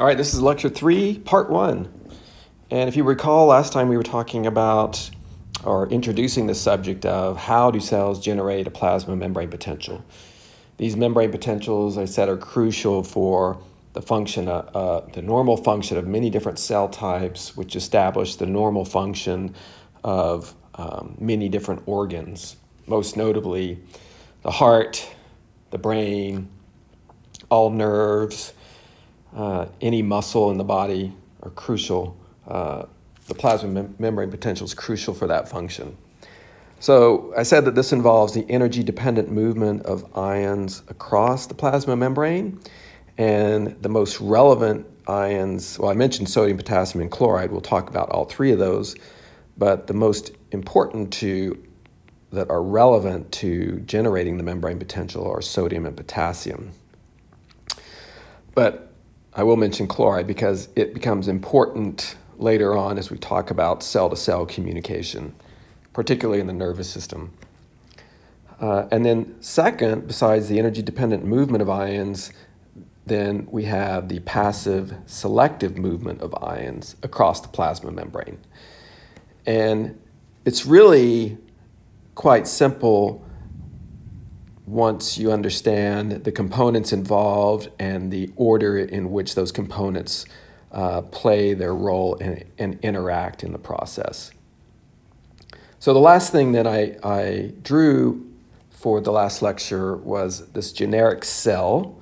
All right, this is lecture three, part one. And if you recall, last time we were talking about or introducing the subject of how do cells generate a plasma membrane potential. These membrane potentials, I said, are crucial for the function, uh, uh, the normal function of many different cell types, which establish the normal function of um, many different organs, most notably the heart, the brain, all nerves, uh, any muscle in the body are crucial. Uh, the plasma mem- membrane potential is crucial for that function. So I said that this involves the energy dependent movement of ions across the plasma membrane. And the most relevant ions, well, I mentioned sodium, potassium, and chloride. We'll talk about all three of those. But the most important two that are relevant to generating the membrane potential are sodium and potassium. But I will mention chloride because it becomes important later on as we talk about cell to cell communication, particularly in the nervous system. Uh, and then, second, besides the energy dependent movement of ions, then we have the passive selective movement of ions across the plasma membrane. And it's really quite simple once you understand the components involved and the order in which those components uh, play their role and, and interact in the process. So, the last thing that I, I drew for the last lecture was this generic cell.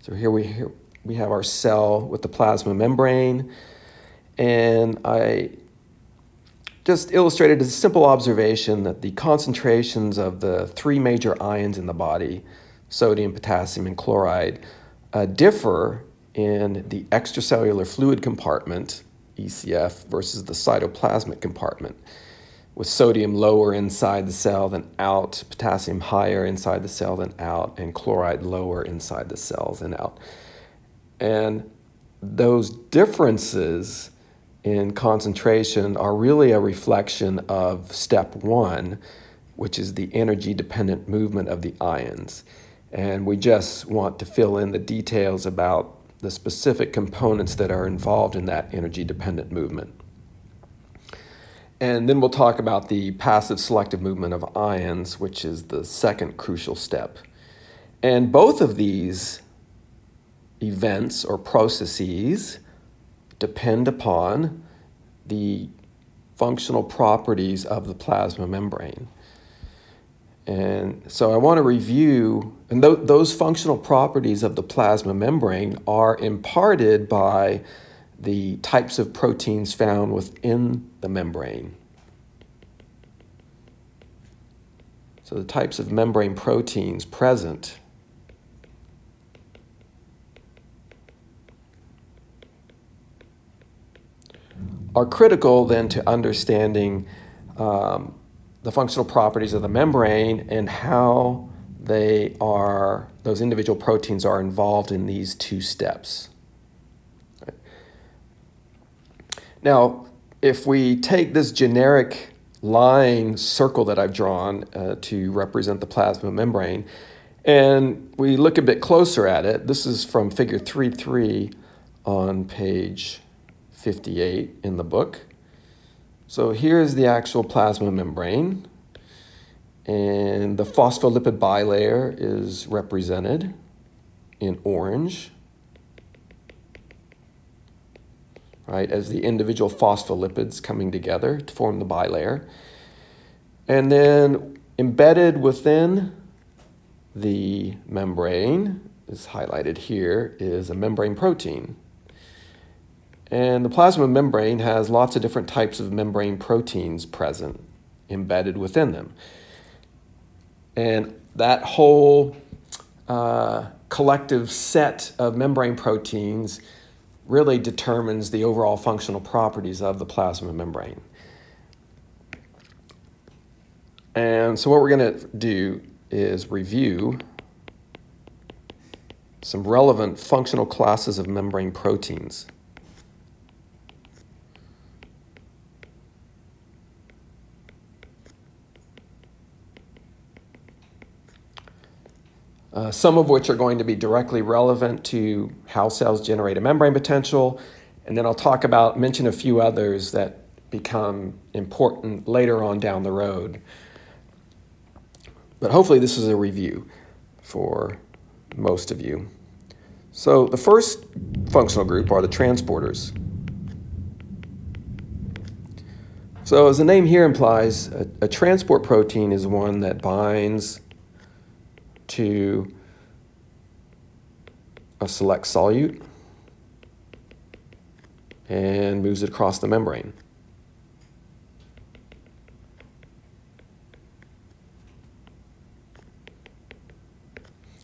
So, here we, here we have our cell with the plasma membrane, and I just illustrated as a simple observation that the concentrations of the three major ions in the body, sodium, potassium, and chloride, uh, differ in the extracellular fluid compartment, ECF, versus the cytoplasmic compartment, with sodium lower inside the cell than out, potassium higher inside the cell than out, and chloride lower inside the cells than out. And those differences in concentration are really a reflection of step one, which is the energy dependent movement of the ions. And we just want to fill in the details about the specific components that are involved in that energy dependent movement. And then we'll talk about the passive selective movement of ions, which is the second crucial step. And both of these events or processes depend upon the functional properties of the plasma membrane. And so I want to review, and th- those functional properties of the plasma membrane are imparted by the types of proteins found within the membrane. So the types of membrane proteins present are critical then to understanding um, the functional properties of the membrane and how they are, those individual proteins are involved in these two steps. Now, if we take this generic line circle that I've drawn uh, to represent the plasma membrane, and we look a bit closer at it, this is from figure 3.3 on page 58 in the book. So here's the actual plasma membrane, and the phospholipid bilayer is represented in orange, right, as the individual phospholipids coming together to form the bilayer. And then embedded within the membrane, is highlighted here, is a membrane protein. And the plasma membrane has lots of different types of membrane proteins present embedded within them. And that whole uh, collective set of membrane proteins really determines the overall functional properties of the plasma membrane. And so, what we're going to do is review some relevant functional classes of membrane proteins. Uh, some of which are going to be directly relevant to how cells generate a membrane potential. And then I'll talk about, mention a few others that become important later on down the road. But hopefully, this is a review for most of you. So, the first functional group are the transporters. So, as the name here implies, a, a transport protein is one that binds to a select solute and moves it across the membrane.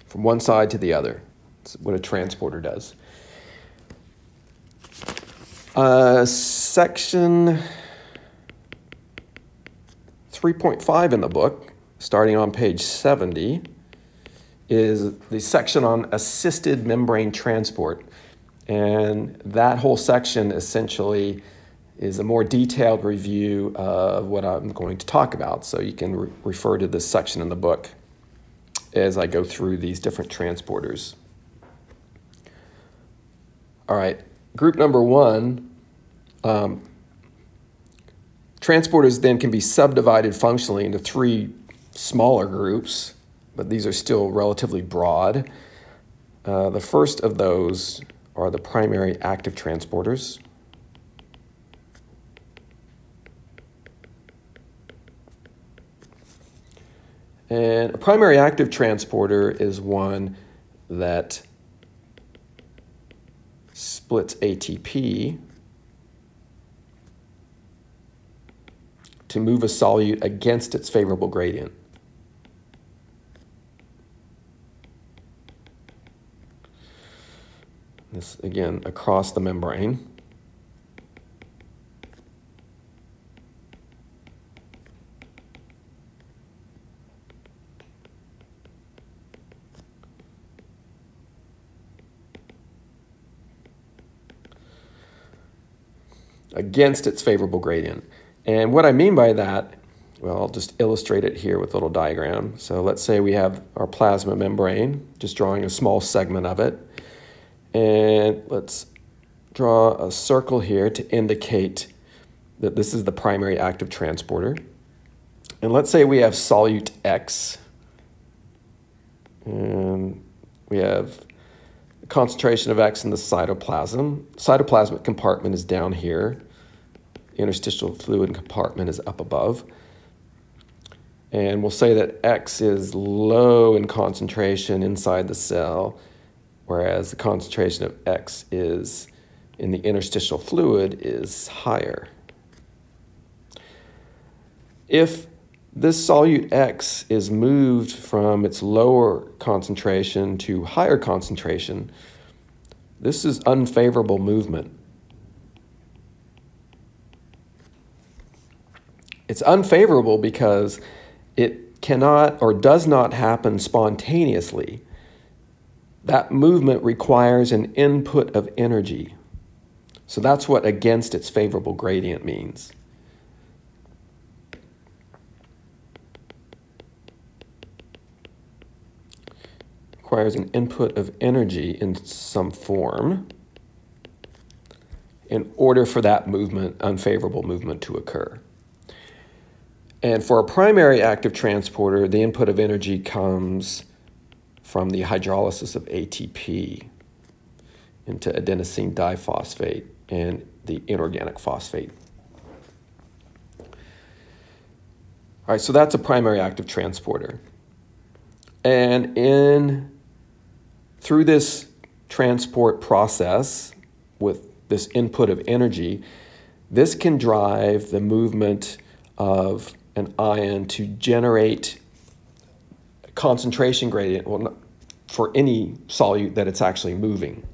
From one side to the other. That's what a transporter does. Uh, section 3.5 in the book, starting on page 70 is the section on assisted membrane transport. And that whole section essentially is a more detailed review of what I'm going to talk about. So you can re- refer to this section in the book as I go through these different transporters. All right, group number one. Um, transporters then can be subdivided functionally into three smaller groups but these are still relatively broad. Uh, the first of those are the primary active transporters. And a primary active transporter is one that splits ATP to move a solute against its favorable gradient. This again across the membrane. against its favorable gradient. And what I mean by that, well, I'll just illustrate it here with a little diagram. So let's say we have our plasma membrane, just drawing a small segment of it. And let's draw a circle here to indicate that this is the primary active transporter. And let's say we have solute X. And we have concentration of X in the cytoplasm. Cytoplasmic compartment is down here. The interstitial fluid compartment is up above. And we'll say that X is low in concentration inside the cell whereas the concentration of X is in the interstitial fluid is higher. If this solute X is moved from its lower concentration to higher concentration, this is unfavorable movement. It's unfavorable because it cannot or does not happen spontaneously that movement requires an input of energy. So that's what against its favorable gradient means. Requires an input of energy in some form in order for that movement, unfavorable movement, to occur. And for a primary active transporter, the input of energy comes from the hydrolysis of ATP into adenosine diphosphate and the inorganic phosphate. All right, so that's a primary active transporter. And in through this transport process with this input of energy, this can drive the movement of an ion to generate a concentration gradient, well, for any solute that it's actually moving.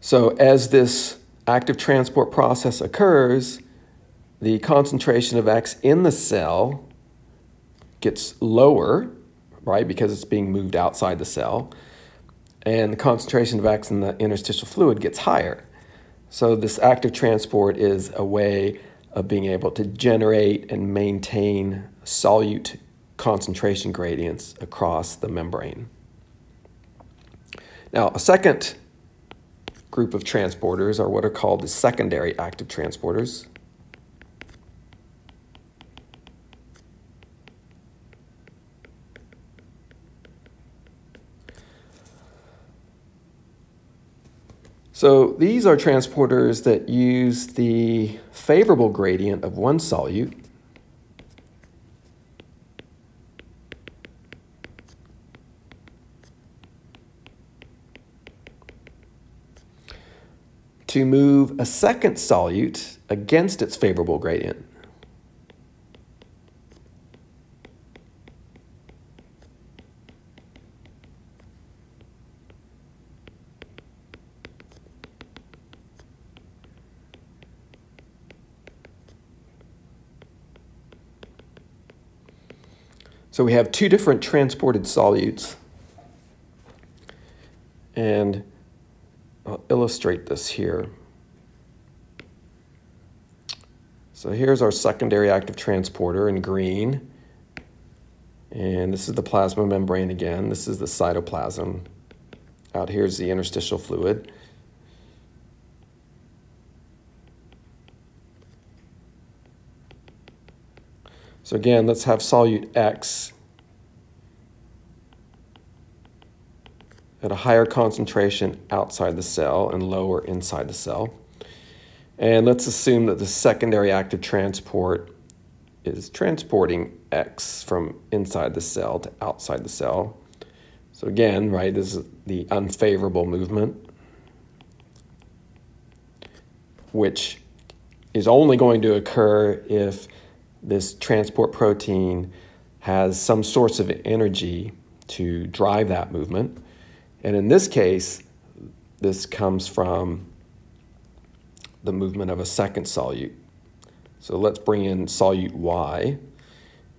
So as this active transport process occurs, the concentration of X in the cell gets lower, right, because it's being moved outside the cell, and the concentration of X in the interstitial fluid gets higher. So this active transport is a way of being able to generate and maintain solute concentration gradients across the membrane. Now, a second group of transporters are what are called the secondary active transporters. So these are transporters that use the favorable gradient of one solute to move a second solute against its favorable gradient. So we have two different transported solutes. And I'll illustrate this here. So here's our secondary active transporter in green. And this is the plasma membrane again. This is the cytoplasm. Out here is the interstitial fluid. So again, let's have solute X at a higher concentration outside the cell and lower inside the cell. And let's assume that the secondary active transport is transporting X from inside the cell to outside the cell. So again, right, this is the unfavorable movement, which is only going to occur if this transport protein has some source of energy to drive that movement. And in this case, this comes from the movement of a second solute. So let's bring in solute Y,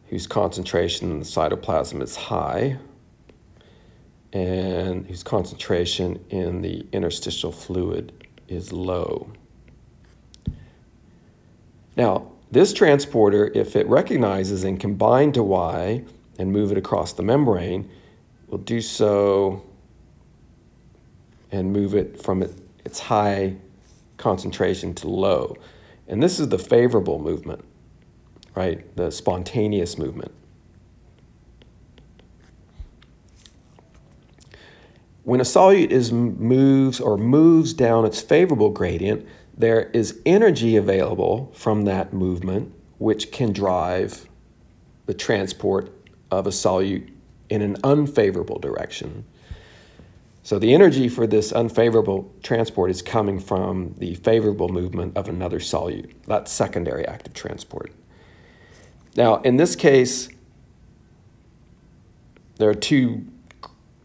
whose concentration in the cytoplasm is high, and whose concentration in the interstitial fluid is low. Now, this transporter, if it recognizes and can bind to Y and move it across the membrane, will do so and move it from its high concentration to low. And this is the favorable movement, right? The spontaneous movement. When a solute is moves or moves down its favorable gradient, there is energy available from that movement which can drive the transport of a solute in an unfavorable direction. So the energy for this unfavorable transport is coming from the favorable movement of another solute. That's secondary active transport. Now, in this case, there are two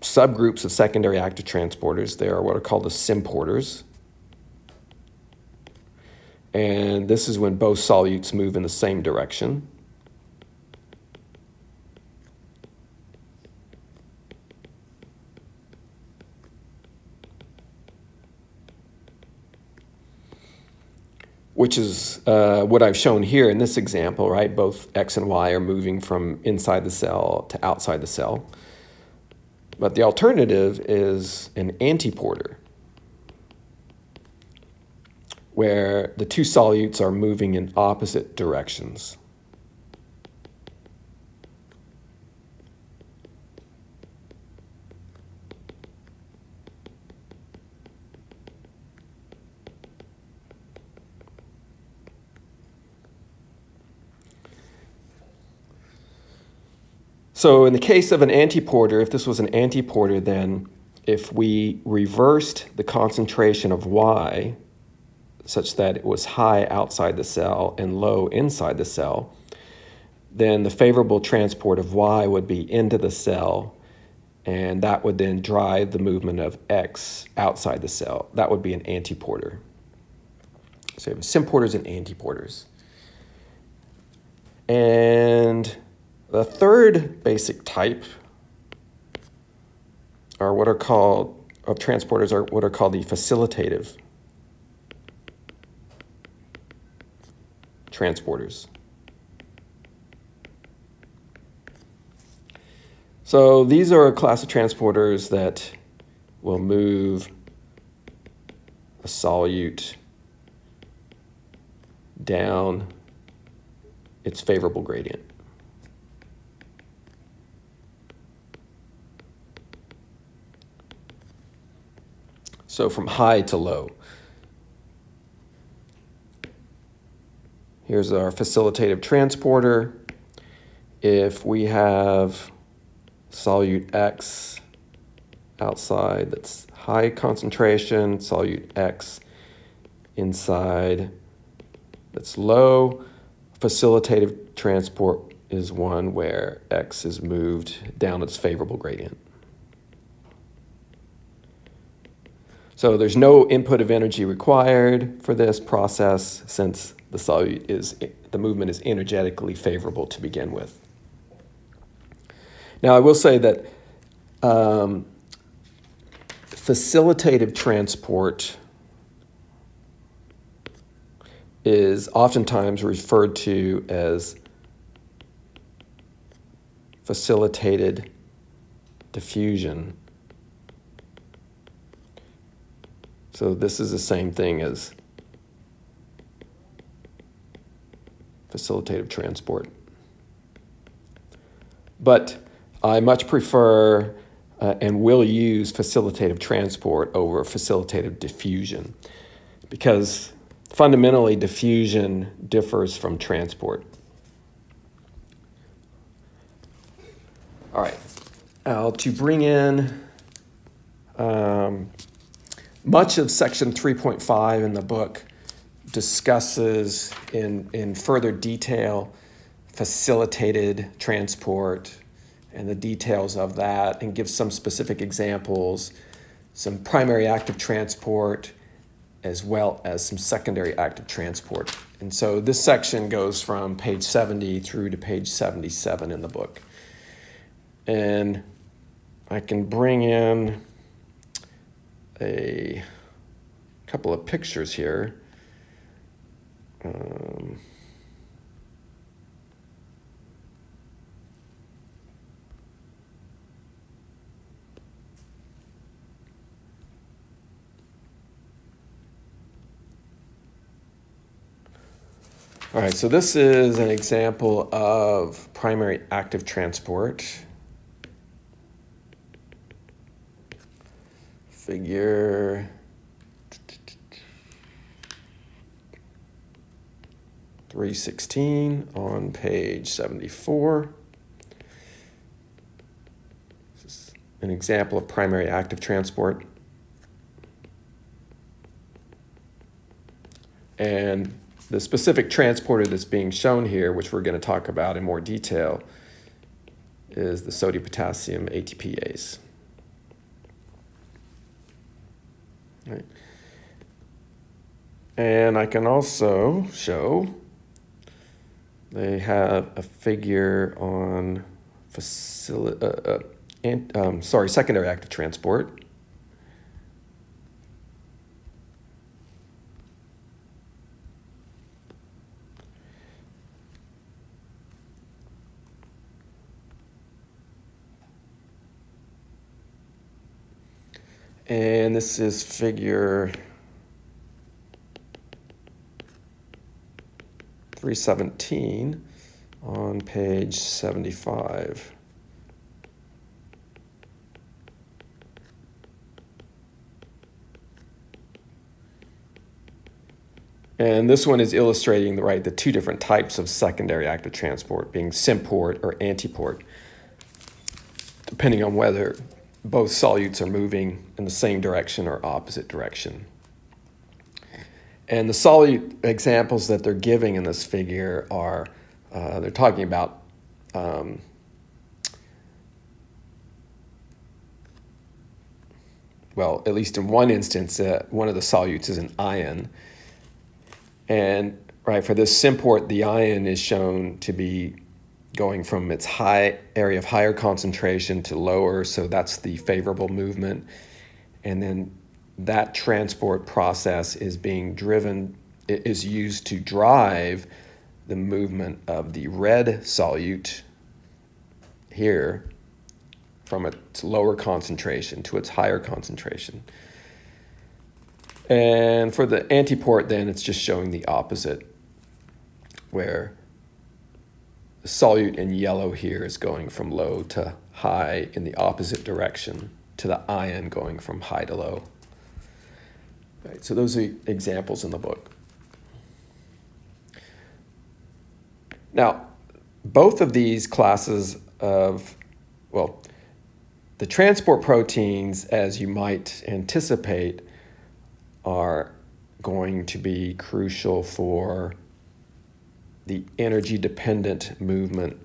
subgroups of secondary active transporters. There are what are called the symporters, and this is when both solutes move in the same direction. Which is uh, what I've shown here in this example, right? Both X and Y are moving from inside the cell to outside the cell. But the alternative is an antiporter where the two solutes are moving in opposite directions. So in the case of an antiporter, if this was an antiporter, then if we reversed the concentration of Y such that it was high outside the cell and low inside the cell, then the favorable transport of Y would be into the cell, and that would then drive the movement of X outside the cell. That would be an antiporter. So you have symporters and antiporters. And the third basic type are what are called of transporters are what are called the facilitative transporters. So these are a class of transporters that will move a solute down its favorable gradient. So from high to low. Here's our facilitative transporter. If we have solute X outside that's high concentration, solute X inside that's low, facilitative transport is one where X is moved down its favorable gradient. So there's no input of energy required for this process since the solute is the movement is energetically favorable to begin with. Now I will say that um, facilitative transport is oftentimes referred to as facilitated diffusion. So this is the same thing as facilitative transport. But I much prefer uh, and will use facilitative transport over facilitative diffusion because fundamentally diffusion differs from transport. All right, now to bring in um, much of section 3.5 in the book discusses in, in further detail facilitated transport and the details of that and gives some specific examples, some primary active transport, as well as some secondary active transport. And so this section goes from page 70 through to page 77 in the book. And I can bring in a couple of pictures here. Um, All right, so this is an example of primary active transport. Figure 316 on page 74. This is an example of primary active transport. And the specific transporter that's being shown here, which we're going to talk about in more detail, is the sodium potassium ATPase. Right. And I can also show they have a figure on facility, uh, uh, and, um, sorry, secondary active transport. And this is figure 317 on page 75. And this one is illustrating the right the two different types of secondary active transport, being symport or antiport, depending on whether both solutes are moving in the same direction or opposite direction. And the solute examples that they're giving in this figure are uh, they're talking about um, well, at least in one instance, uh, one of the solutes is an ion. And right for this symport, the ion is shown to be going from its high area of higher concentration to lower, so that's the favorable movement. And then that transport process is being driven, is used to drive the movement of the red solute here from its lower concentration to its higher concentration. And for the antiport, then it's just showing the opposite, where solute in yellow here is going from low to high in the opposite direction to the ion going from high to low. Right, so those are examples in the book. Now, both of these classes of, well, the transport proteins, as you might anticipate, are going to be crucial for the energy dependent movement.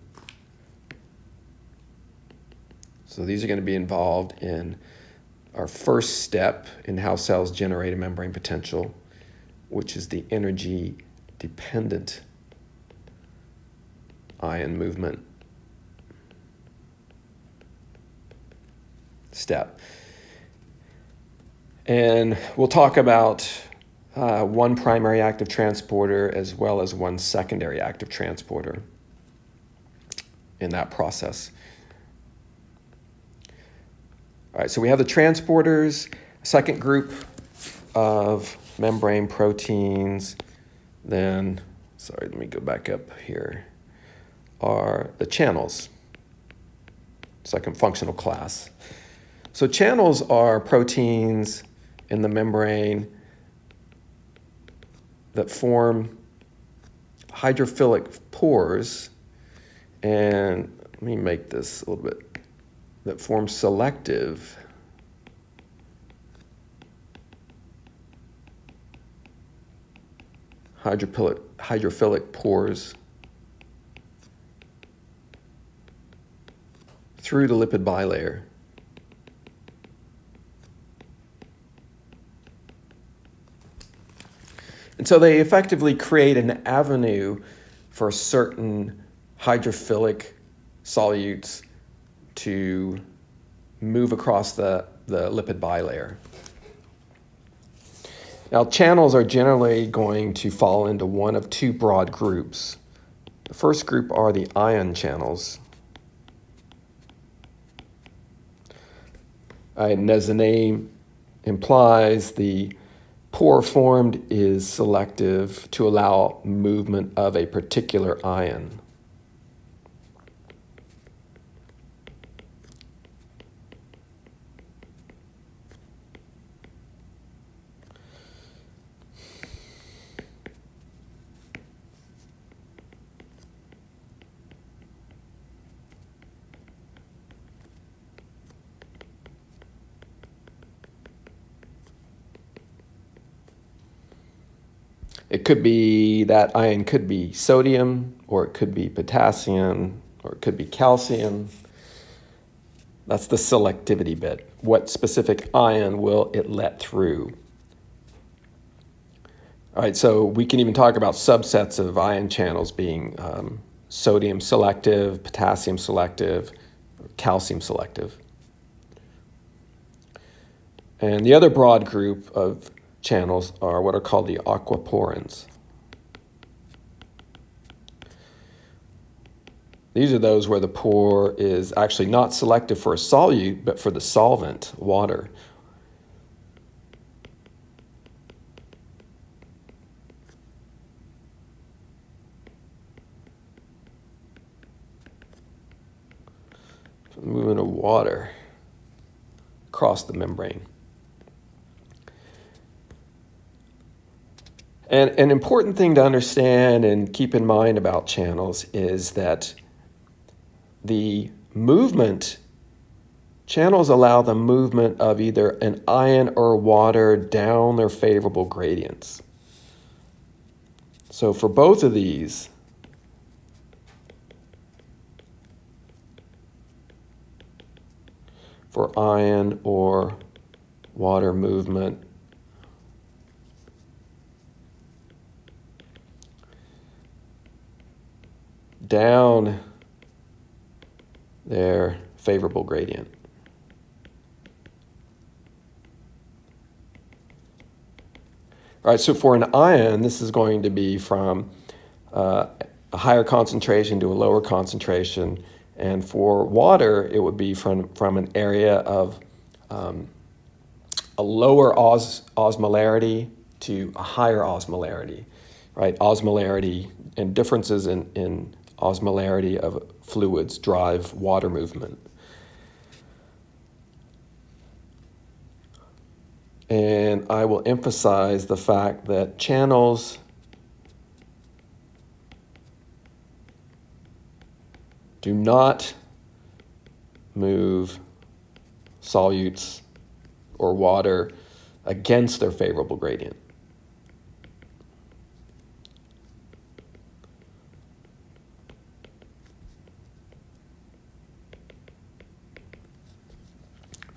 So these are going to be involved in our first step in how cells generate a membrane potential, which is the energy dependent ion movement step. And we'll talk about uh, one primary active transporter as well as one secondary active transporter in that process. All right, so we have the transporters, second group of membrane proteins, then, sorry, let me go back up here, are the channels, second functional class. So channels are proteins in the membrane that form hydrophilic pores, and let me make this a little bit, that form selective hydrophilic, hydrophilic pores through the lipid bilayer. And so they effectively create an avenue for certain hydrophilic solutes to move across the, the lipid bilayer. Now, channels are generally going to fall into one of two broad groups. The first group are the ion channels. And as the name implies, the pore formed is selective to allow movement of a particular ion. It could be that ion could be sodium, or it could be potassium, or it could be calcium. That's the selectivity bit. What specific ion will it let through? All right, so we can even talk about subsets of ion channels being um, sodium selective, potassium selective, calcium selective. And the other broad group of channels are what are called the aquaporins. These are those where the pore is actually not selective for a solute, but for the solvent, water. movement of water across the membrane. And an important thing to understand and keep in mind about channels is that the movement, channels allow the movement of either an ion or water down their favorable gradients. So for both of these, for ion or water movement, down their favorable gradient. All right, so for an ion, this is going to be from uh, a higher concentration to a lower concentration, And for water, it would be from, from an area of um, a lower os- osmolarity to a higher osmolarity, right? Osmolarity and differences in, in osmolarity of fluids drive water movement. And I will emphasize the fact that channels do not move solutes or water against their favorable gradient.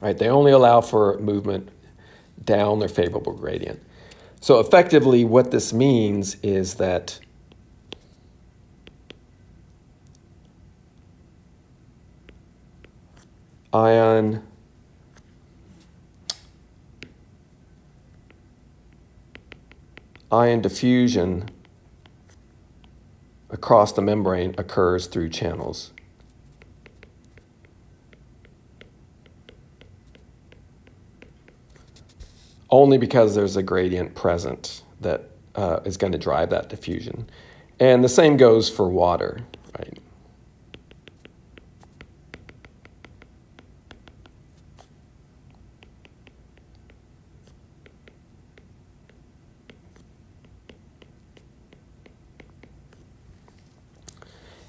Right, they only allow for movement down their favorable gradient. So effectively what this means is that ion ion diffusion across the membrane occurs through channels. Only because there's a gradient present that uh, is going to drive that diffusion. And the same goes for water, right?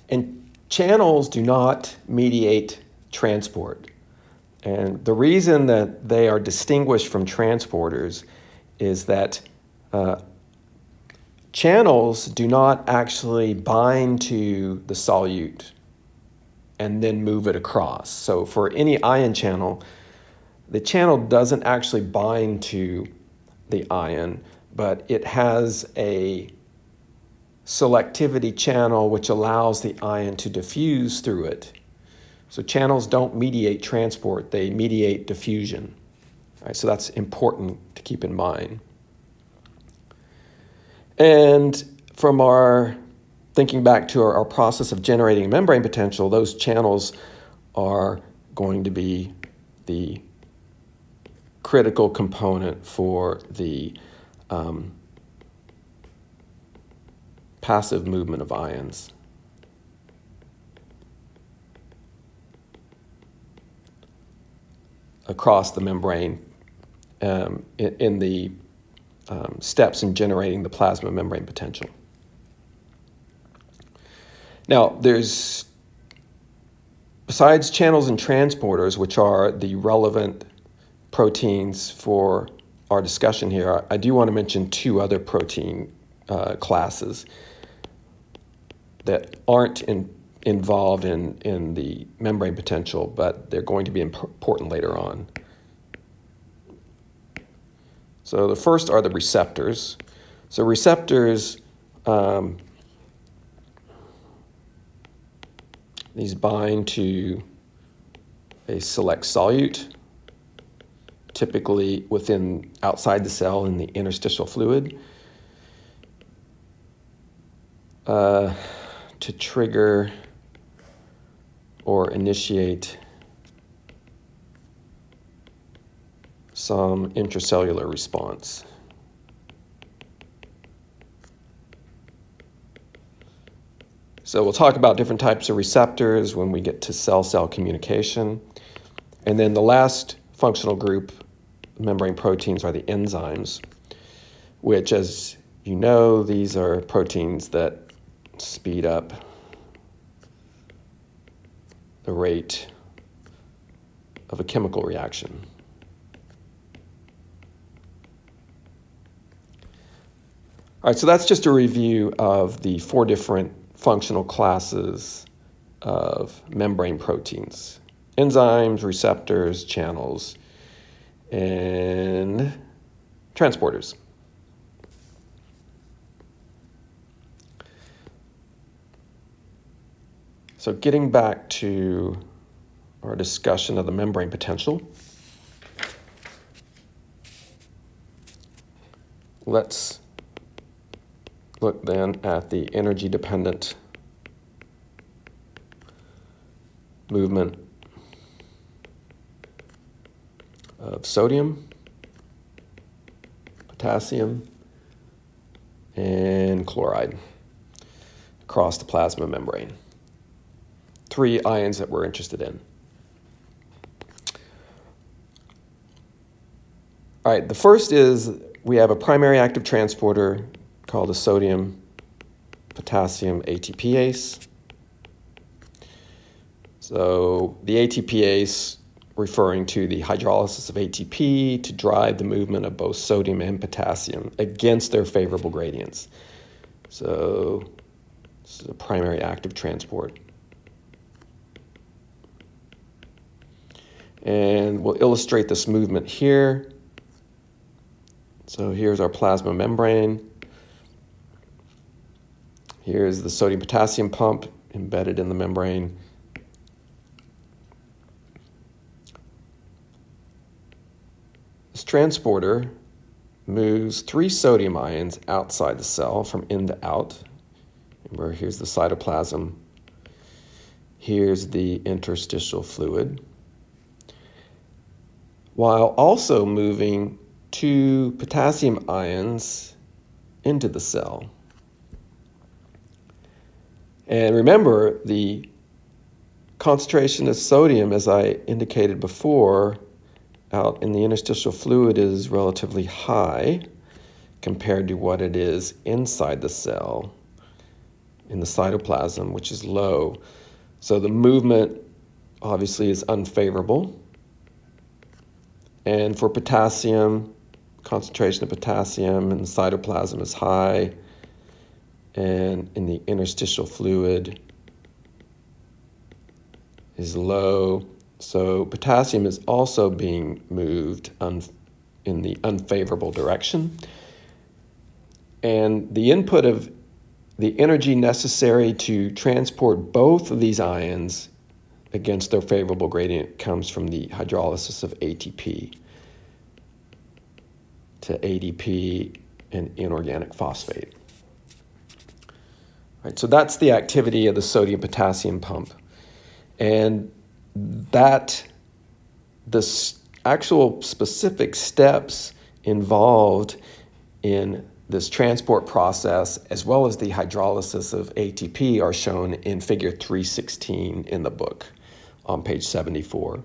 And channels do not mediate transport. And the reason that they are distinguished from transporters is that uh, channels do not actually bind to the solute and then move it across. So for any ion channel, the channel doesn't actually bind to the ion, but it has a selectivity channel which allows the ion to diffuse through it. So channels don't mediate transport, they mediate diffusion. So that's important to keep in mind. And from our thinking back to our, our process of generating membrane potential, those channels are going to be the critical component for the um, passive movement of ions. Across the membrane um, in, in, the um, steps in generating the plasma membrane potential. Now, there's, besides channels and transporters, which are the relevant proteins for our discussion here, I do want to mention two other protein uh, classes that aren't in, involved in, in the membrane potential, but they're going to be important later on. So the first are the receptors. So receptors, um, these bind to a select solute, typically within outside the cell in the interstitial fluid. Uh, to trigger or initiate some intracellular response. So we'll talk about different types of receptors when we get to cell-cell communication. And then the last functional group, membrane proteins, are the enzymes, which, as you know, these are proteins that speed up the rate of a chemical reaction. All right, so that's just a review of the four different functional classes of membrane proteins enzymes, receptors, channels, and transporters. So getting back to our discussion of the membrane potential, let's look then at the energy dependent movement of sodium, potassium, and chloride across the plasma membrane. Three ions that we're interested in. All right, the first is we have a primary active transporter called a sodium potassium ATPase. So the ATPase referring to the hydrolysis of ATP to drive the movement of both sodium and potassium against their favorable gradients. So this is a primary active transport. And we'll illustrate this movement here. So here's our plasma membrane. Here's the sodium potassium pump embedded in the membrane. This transporter moves three sodium ions outside the cell from in to out. Remember, here's the cytoplasm. Here's the interstitial fluid. While also moving two potassium ions into the cell. And remember, the concentration of sodium, as I indicated before, out in the interstitial fluid is relatively high compared to what it is inside the cell in the cytoplasm, which is low. So the movement obviously is unfavorable. And for potassium, concentration of potassium in the cytoplasm is high, and in the interstitial fluid is low. So potassium is also being moved in the unfavorable direction. And the input of the energy necessary to transport both of these ions against their favorable gradient comes from the hydrolysis of ATP to ADP and inorganic phosphate. Right, so that's the activity of the sodium potassium pump. And that the actual specific steps involved in this transport process, as well as the hydrolysis of ATP, are shown in figure 316 in the book on page 74.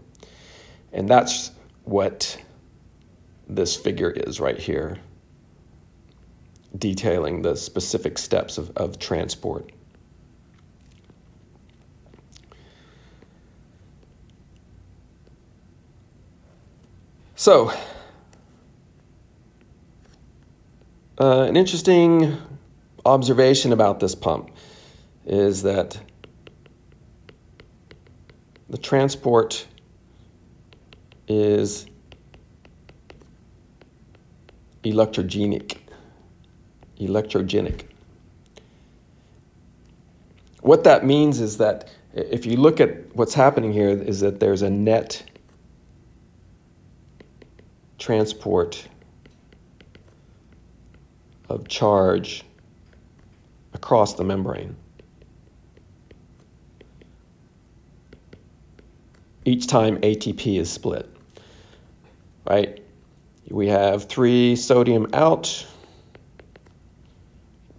And that's what this figure is right here, detailing the specific steps of, of transport. So, uh, an interesting observation about this pump is that the transport is electrogenic. Electrogenic. What that means is that if you look at what's happening here, is that there's a net transport of charge across the membrane. Each time ATP is split, right? We have three sodium out,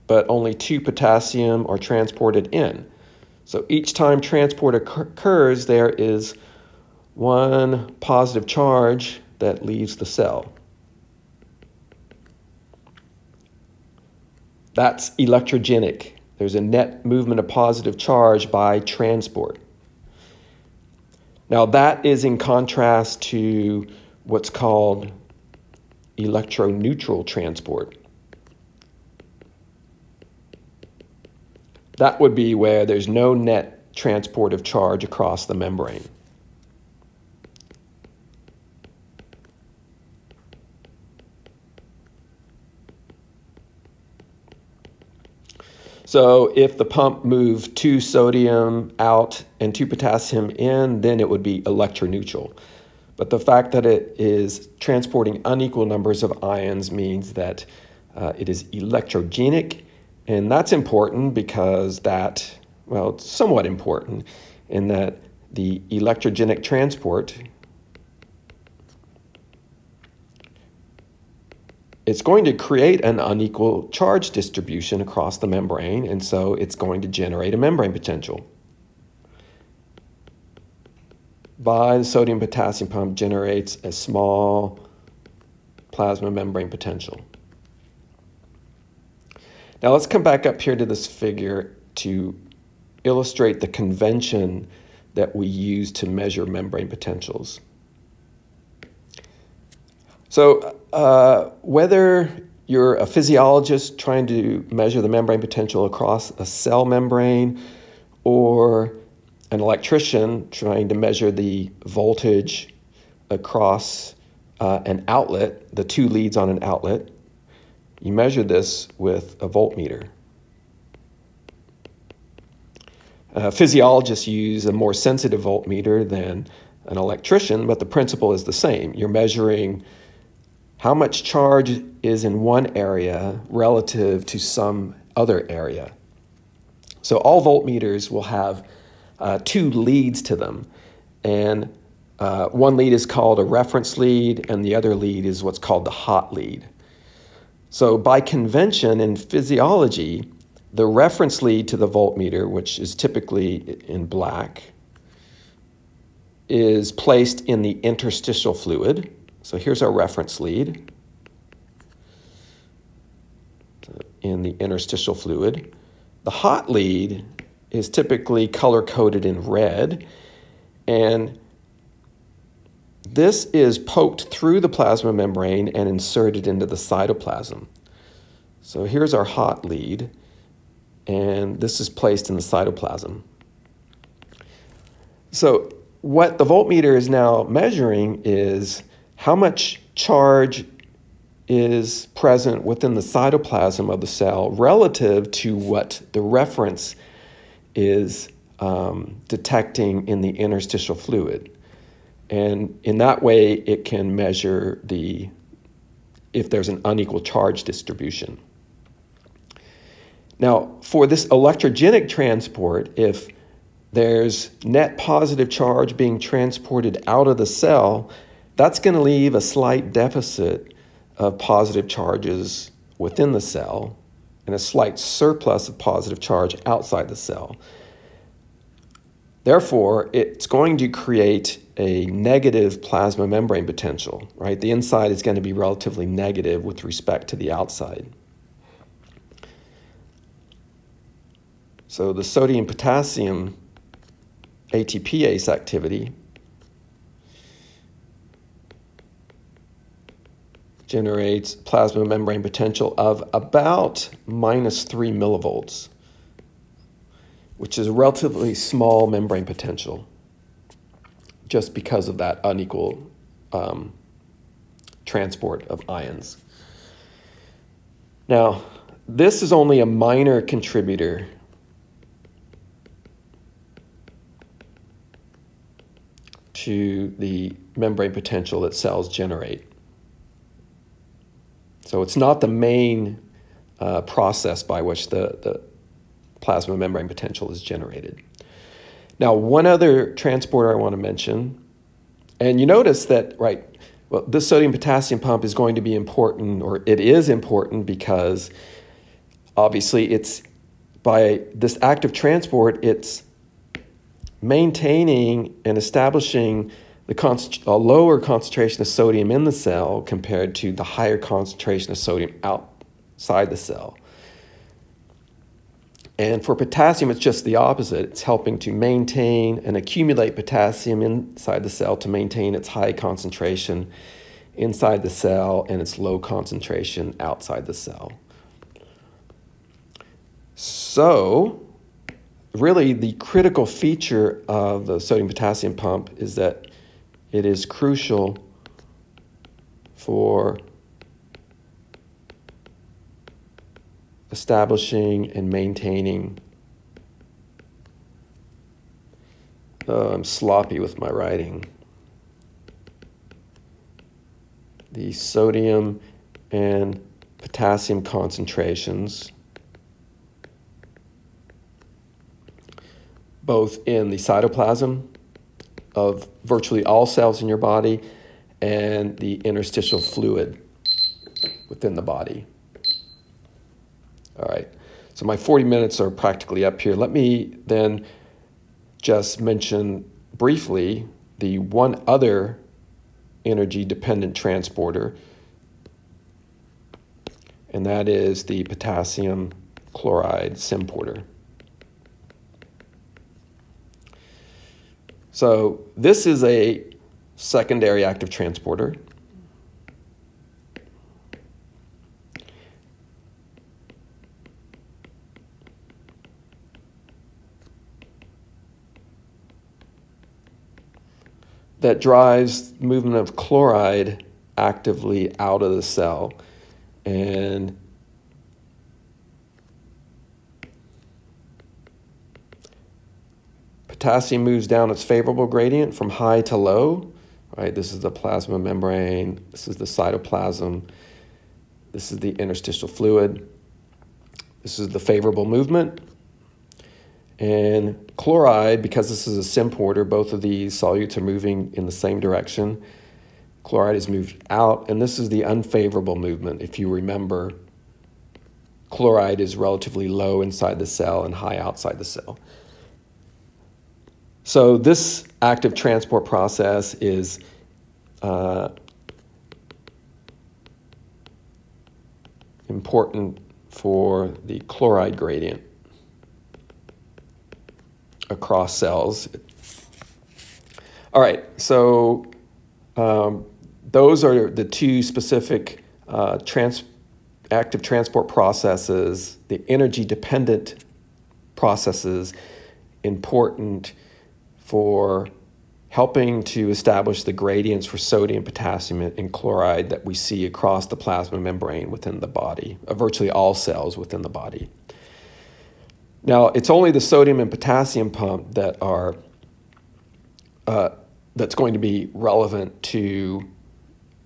but only two potassium are transported in. So each time transport occurs, there is one positive charge that leaves the cell. That's electrogenic. There's a net movement of positive charge by transport. Now, that is in contrast to what's called electroneutral transport. That would be where there's no net transport of charge across the membrane. So if the pump moved two sodium out and two potassium in, then it would be electroneutral. But the fact that it is transporting unequal numbers of ions means that uh, it is electrogenic, and that's important because that, well, it's somewhat important in that the electrogenic transport, it's going to create an unequal charge distribution across the membrane, and so it's going to generate a membrane potential. By the sodium potassium pump generates a small plasma membrane potential. Now let's come back up here to this figure to illustrate the convention that we use to measure membrane potentials. So uh, whether you're a physiologist trying to measure the membrane potential across a cell membrane or an electrician trying to measure the voltage across uh, an outlet, the two leads on an outlet, you measure this with a voltmeter. Uh, physiologists use a more sensitive voltmeter than an electrician, but the principle is the same. You're measuring how much charge is in one area relative to some other area. So all voltmeters will have uh, two leads to them, and uh, one lead is called a reference lead, and the other lead is what's called the hot lead. So, by convention in physiology, the reference lead to the voltmeter, which is typically in black, is placed in the interstitial fluid. So, here's our reference lead in the interstitial fluid. The hot lead is typically color coded in red, and this is poked through the plasma membrane and inserted into the cytoplasm. So here's our hot lead, and this is placed in the cytoplasm. So what the voltmeter is now measuring is how much charge is present within the cytoplasm of the cell relative to what the reference is um, detecting in the interstitial fluid. And in that way, it can measure the if there's an unequal charge distribution. Now, for this electrogenic transport, if there's net positive charge being transported out of the cell, that's going to leave a slight deficit of positive charges within the cell and a slight surplus of positive charge outside the cell. Therefore, it's going to create a negative plasma membrane potential, right? The inside is going to be relatively negative with respect to the outside. So the sodium potassium ATPase activity generates plasma membrane potential of about minus 3 millivolts, which is a relatively small membrane potential just because of that unequal um, transport of ions. Now, this is only a minor contributor to the membrane potential that cells generate. So it's not the main uh, process by which the, the plasma membrane potential is generated. Now, one other transporter I want to mention, and you notice that, right, well, this sodium potassium pump is going to be important, or it is important because obviously it's by this active transport, it's maintaining and establishing the const- a lower concentration of sodium in the cell compared to the higher concentration of sodium outside the cell. And for potassium, it's just the opposite. It's helping to maintain and accumulate potassium inside the cell to maintain its high concentration inside the cell and its low concentration outside the cell. So, really, the critical feature of the sodium potassium pump is that it is crucial for establishing and maintaining. Oh, I'm sloppy with my writing. The sodium and potassium concentrations, both in the cytoplasm of virtually all cells in your body and the interstitial fluid within the body. All right, so my 40 minutes are practically up here. Let me then just mention briefly the one other energy dependent transporter, and that is the potassium chloride symporter. So this is a secondary active transporter. that drives movement of chloride actively out of the cell. And Potassium moves down its favorable gradient from high to low. Right, this is the plasma membrane. This is the cytoplasm. This is the interstitial fluid. This is the favorable movement. And chloride, because this is a symporter, both of these solutes are moving in the same direction. Chloride is moved out, and this is the unfavorable movement. If you remember, chloride is relatively low inside the cell and high outside the cell. So this active transport process is uh, important for the chloride gradient across cells. All right, so um, those are the two specific uh, trans active transport processes, the energy dependent processes important for helping to establish the gradients for sodium, potassium, and chloride that we see across the plasma membrane within the body, of virtually all cells within the body. Now, it's only the sodium and potassium pump that are uh, that's going to be relevant to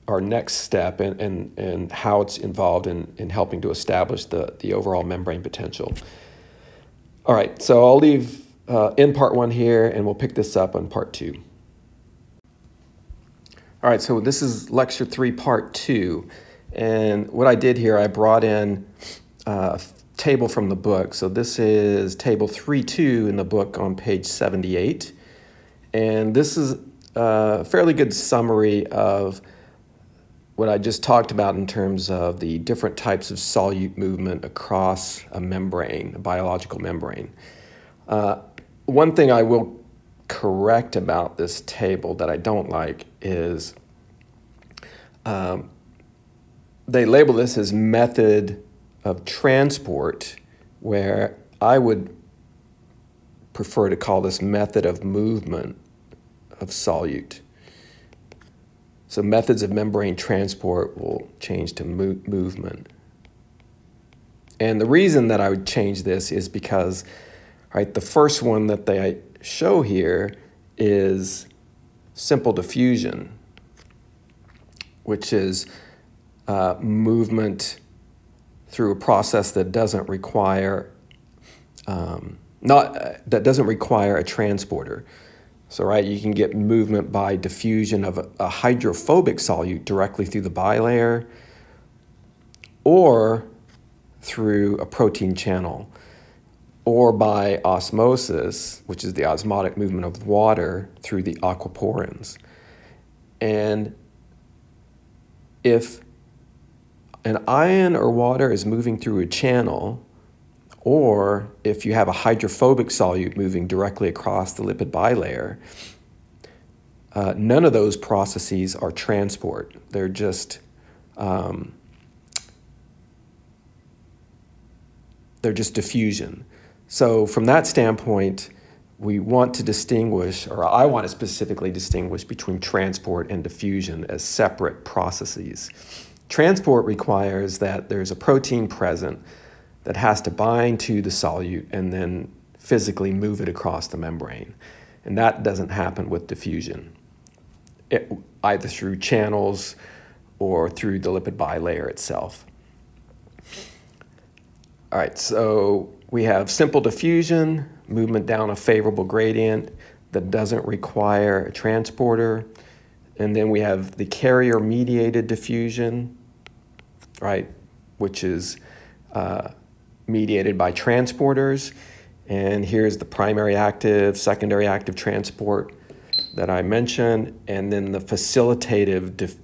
our next step and, and, and how it's involved in, in helping to establish the, the overall membrane potential. All right, so I'll leave uh, in part one here, and we'll pick this up on part two. All right, so this is lecture three, part two. And what I did here, I brought in a table from the book. So this is table 3.2 in the book on page 78. And this is a fairly good summary of what I just talked about in terms of the different types of solute movement across a membrane, a biological membrane. Uh, one thing I will correct about this table that I don't like is um, they label this as method of transport, where I would prefer to call this method of movement of solute. So methods of membrane transport will change to mo movement. And the reason that I would change this is because Right, the first one that they show here is simple diffusion, which is uh, movement through a process that doesn't require um, not uh, that doesn't require a transporter. So right, you can get movement by diffusion of a, a hydrophobic solute directly through the bilayer or through a protein channel or by osmosis, which is the osmotic movement of water through the aquaporins. And if an ion or water is moving through a channel, or if you have a hydrophobic solute moving directly across the lipid bilayer, uh, none of those processes are transport. They're just um, they're just diffusion. So, from that standpoint, we want to distinguish, or I want to specifically distinguish between transport and diffusion as separate processes. Transport requires that there's a protein present that has to bind to the solute and then physically move it across the membrane. And that doesn't happen with diffusion, it, either through channels or through the lipid bilayer itself. All right, so we have simple diffusion, movement down a favorable gradient. that doesn't require a transporter. And then we have the carrier mediated diffusion, right, which is uh, mediated by transporters. And here's the primary active, secondary active transport that I mentioned, and then the facilitative.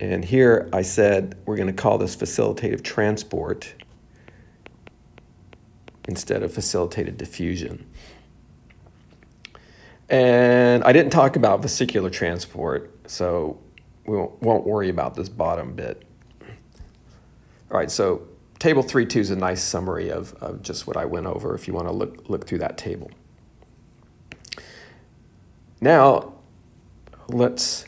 And here I said we're going to call this facilitative transport instead of facilitated diffusion. And I didn't talk about vesicular transport, so we won't, worry about this bottom bit. All right, so table 3.2 is a nice summary of, of just what I went over if you want to look, look through that table. Now, let's,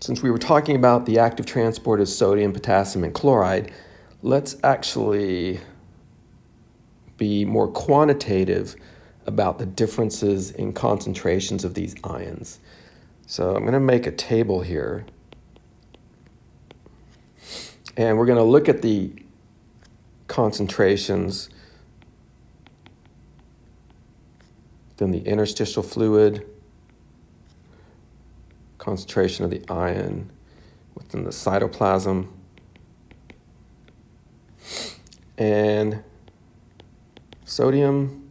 since we were talking about the active transport of sodium, potassium, and chloride, let's actually be more quantitative about the differences in concentrations of these ions. So I'm going to make a table here. And we're going to look at the concentrations then the interstitial fluid, concentration of the ion within the cytoplasm, and sodium,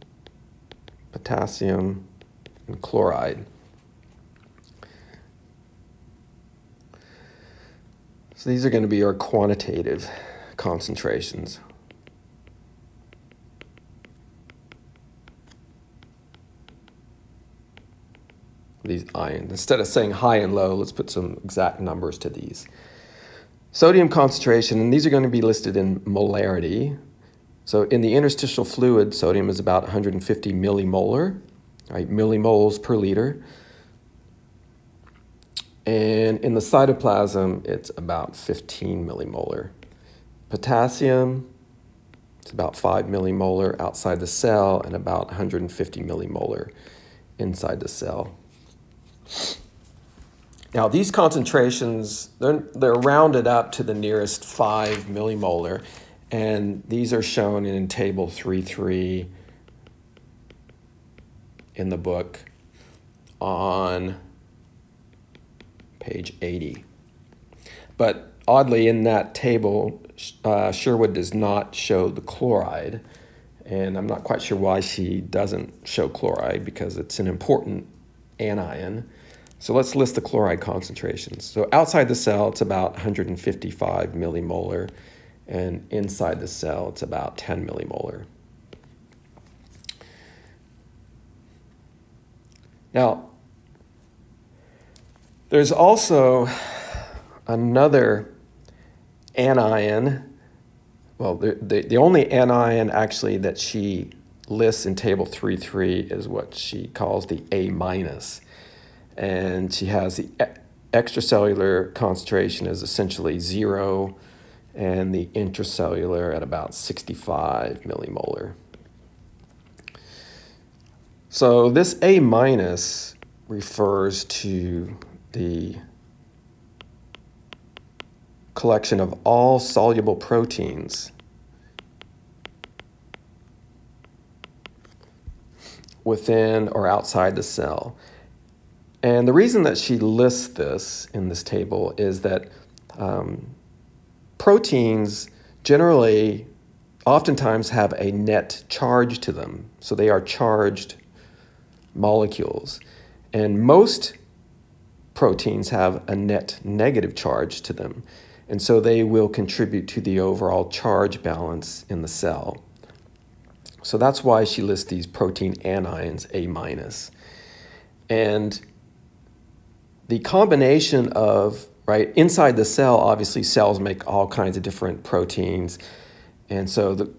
potassium, and chloride. So these are going to be our quantitative concentrations. These ions. Instead of saying high and low, let's put some exact numbers to these. Sodium concentration, and these are going to be listed in molarity, so in the interstitial fluid, sodium is about 150 millimolar, right, millimoles per liter. And in the cytoplasm, it's about 15 millimolar. Potassium, it's about 5 millimolar outside the cell and about 150 millimolar inside the cell. Now, these concentrations, they're, they're rounded up to the nearest 5 millimolar. And these are shown in table 3.3 in the book on page 80. But oddly, in that table, uh, Sherwood does not show the chloride. And I'm not quite sure why she doesn't show chloride because it's an important anion. So let's list the chloride concentrations. So outside the cell, it's about 155 millimolar and inside the cell it's about 10 millimolar. Now, there's also another anion. Well, the, the, the only anion actually that she lists in table 3.3 is what she calls the A minus. And she has the extracellular concentration is essentially zero and the intracellular at about 65 millimolar. So this A minus refers to the collection of all soluble proteins within or outside the cell. And the reason that she lists this in this table is that um, proteins generally oftentimes have a net charge to them. So they are charged molecules. And most proteins have a net negative charge to them. And so they will contribute to the overall charge balance in the cell. So that's why she lists these protein anions A minus. And the combination of right? Inside the cell, obviously, cells make all kinds of different proteins. And so the,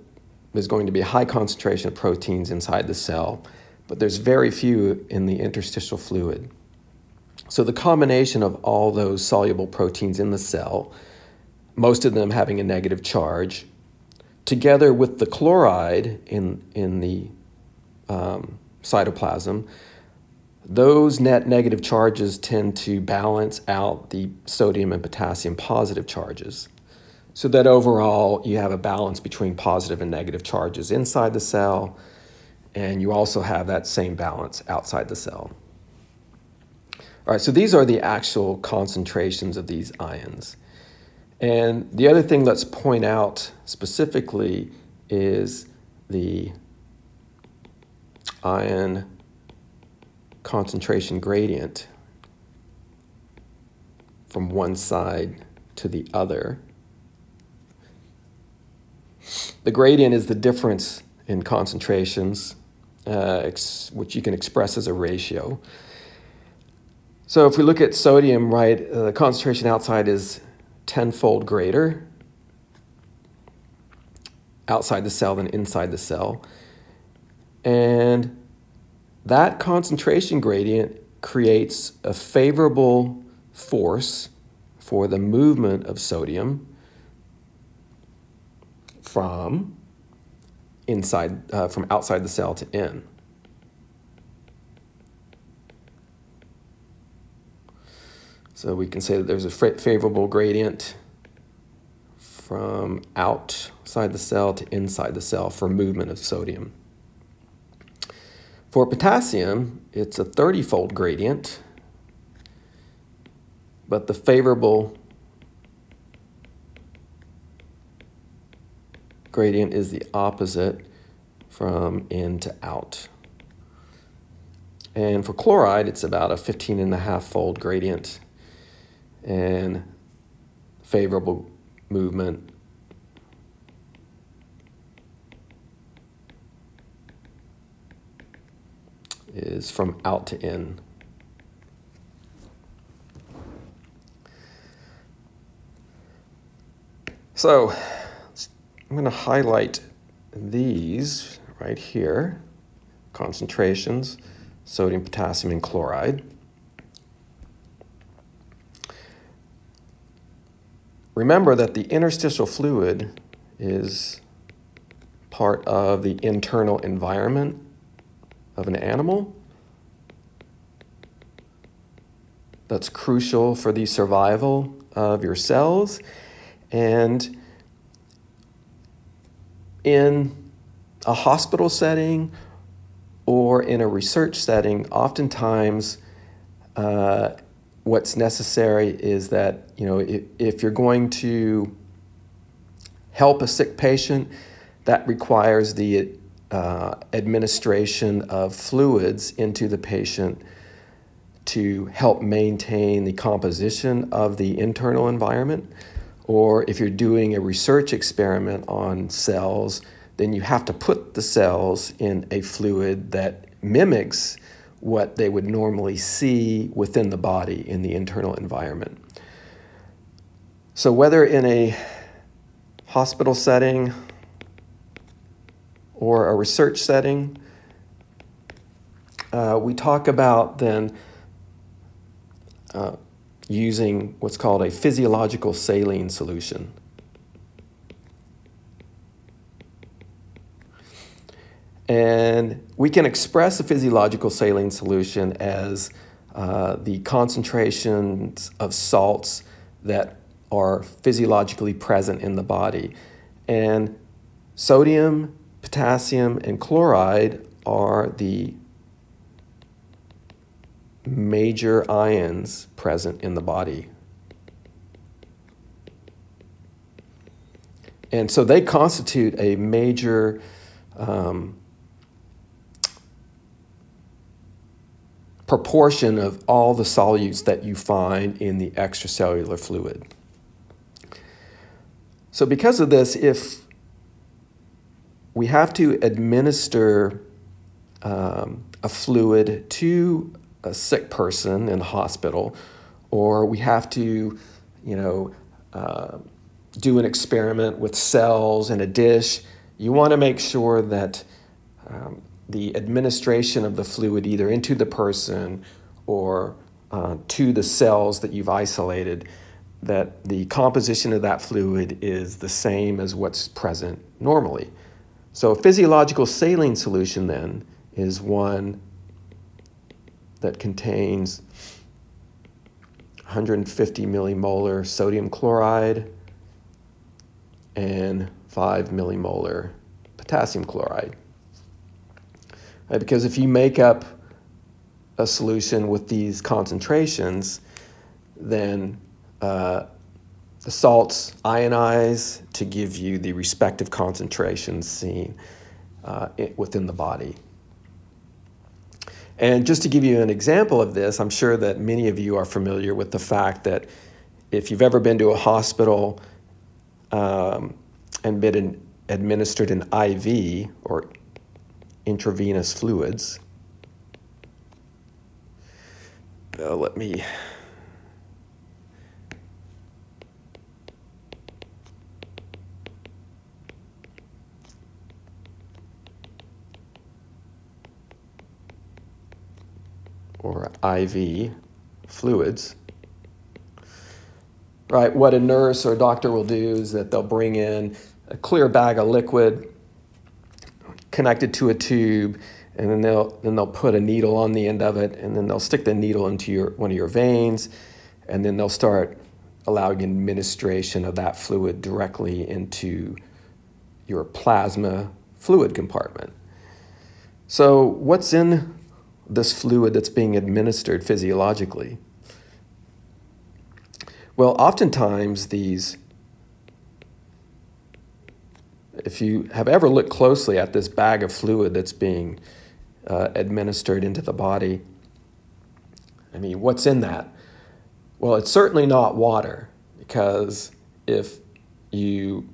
there's going to be a high concentration of proteins inside the cell, but there's very few in the interstitial fluid. So the combination of all those soluble proteins in the cell, most of them having a negative charge, together with the chloride in, in the um, cytoplasm, those net negative charges tend to balance out the sodium and potassium positive charges. So that overall you have a balance between positive and negative charges inside the cell, and you also have that same balance outside the cell. All right, so these are the actual concentrations of these ions. And the other thing let's point out specifically is the ion concentration gradient from one side to the other. The gradient is the difference in concentrations, uh, which you can express as a ratio. So if we look at sodium, right, uh, the concentration outside is tenfold greater outside the cell than inside the cell. And that concentration gradient creates a favorable force for the movement of sodium from inside uh, from outside the cell to in. So we can say that there's a favorable gradient from outside the cell to inside the cell for movement of sodium. For potassium, it's a 30-fold gradient, but the favorable gradient is the opposite from in to out. And for chloride, it's about a 15 and a half fold gradient and favorable movement is from out to in. So I'm going to highlight these right here, concentrations, sodium, potassium, and chloride. Remember that the interstitial fluid is part of the internal environment of an animal. That's crucial for the survival of your cells. And in a hospital setting or in a research setting, oftentimes uh, what's necessary is that you know if, if you're going to help a sick patient, that requires the uh, administration of fluids into the patient to help maintain the composition of the internal environment. Or if you're doing a research experiment on cells, then you have to put the cells in a fluid that mimics what they would normally see within the body in the internal environment. So, whether in a hospital setting or a research setting, uh, we talk about then uh, using what's called a physiological saline solution. And we can express a physiological saline solution as uh, the concentrations of salts that are physiologically present in the body. And sodium, potassium, and chloride are the major ions present in the body. And so they constitute a major um, proportion of all the solutes that you find in the extracellular fluid. So, because of this, if we have to administer um, a fluid to a sick person in the hospital, or we have to, you know, uh, do an experiment with cells in a dish, you want to make sure that um, the administration of the fluid either into the person or uh, to the cells that you've isolated, that the composition of that fluid is the same as what's present normally. So, a physiological saline solution then is one that contains 150 millimolar sodium chloride and 5 millimolar potassium chloride. Right? Because if you make up a solution with these concentrations, then uh, the salts ionize to give you the respective concentrations seen uh, within the body. And just to give you an example of this, I'm sure that many of you are familiar with the fact that if you've ever been to a hospital um, and been administered an IV or intravenous fluids, uh, let me or IV fluids. Right, what a nurse or doctor will do is that they'll bring in a clear bag of liquid connected to a tube, and then they'll then they'll put a needle on the end of it, and then they'll stick the needle into your one of your veins, and then they'll start allowing administration of that fluid directly into your plasma fluid compartment. So, what's in this fluid that's being administered physiologically? Well, oftentimes these, if you have ever looked closely at this bag of fluid that's being uh, administered into the body, I mean, what's in that? Well, it's certainly not water, because if you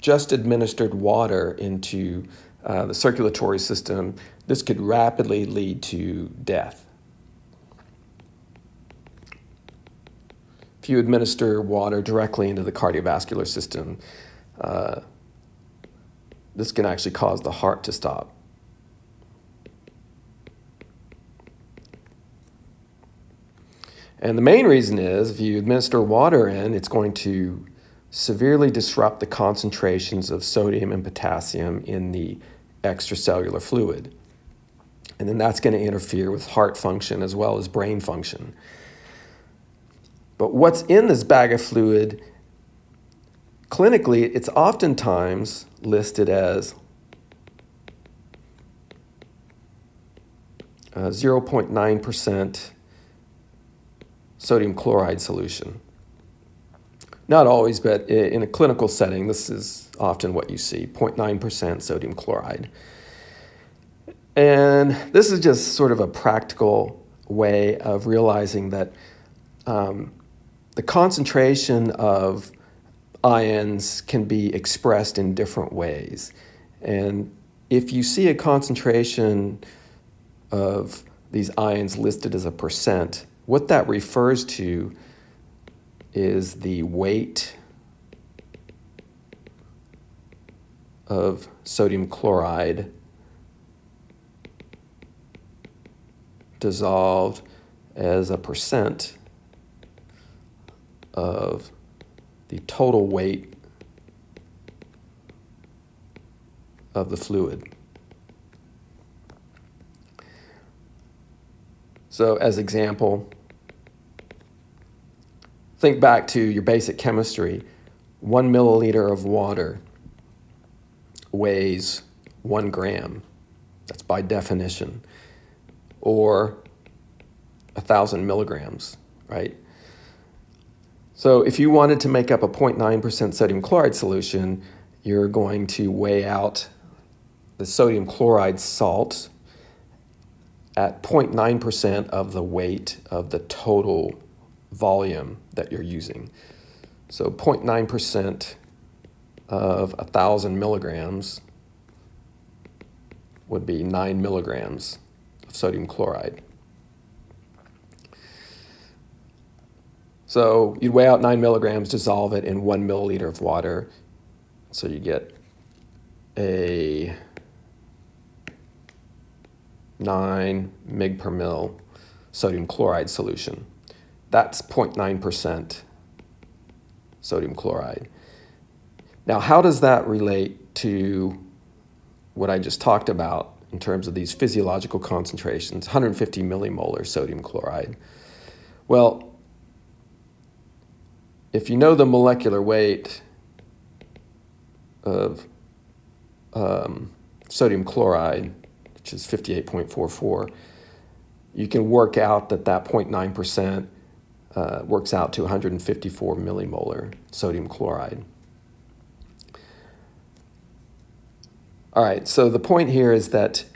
just administered water into uh, the circulatory system, this could rapidly lead to death. If you administer water directly into the cardiovascular system, uh, this can actually cause the heart to stop. And the main reason is if you administer water in, it's going to severely disrupt the concentrations of sodium and potassium in the extracellular fluid. And then that's going to interfere with heart function as well as brain function. But what's in this bag of fluid, clinically, it's oftentimes listed as uh, 0.9% sodium chloride solution. Not always, but in a clinical setting, this is often what you see 0.9% sodium chloride. And this is just sort of a practical way of realizing that um, the concentration of ions can be expressed in different ways. And if you see a concentration of these ions listed as a percent, what that refers to is the weight of sodium chloride dissolved as a percent of the total weight of the fluid. So, as example, think back to your basic chemistry. One milliliter of water weighs one gram. That's by definition. Or a thousand milligrams, right? So if you wanted to make up a 0.9% sodium chloride solution, you're going to weigh out the sodium chloride salt at 0.9% of the weight of the total volume that you're using. So 0.9% of 1,000 milligrams would be 9 milligrams sodium chloride. So you'd weigh out 9 milligrams, dissolve it in 1 milliliter of water. So you get a 9 mg per mil sodium chloride solution. That's 0.9% sodium chloride. Now, how does that relate to what I just talked about in terms of these physiological concentrations, 150 millimolar sodium chloride? Well, if you know the molecular weight of um, sodium chloride, which is 58.44, you can work out that that 0.9% uh, works out to 154 millimolar sodium chloride. All right, so the point here is that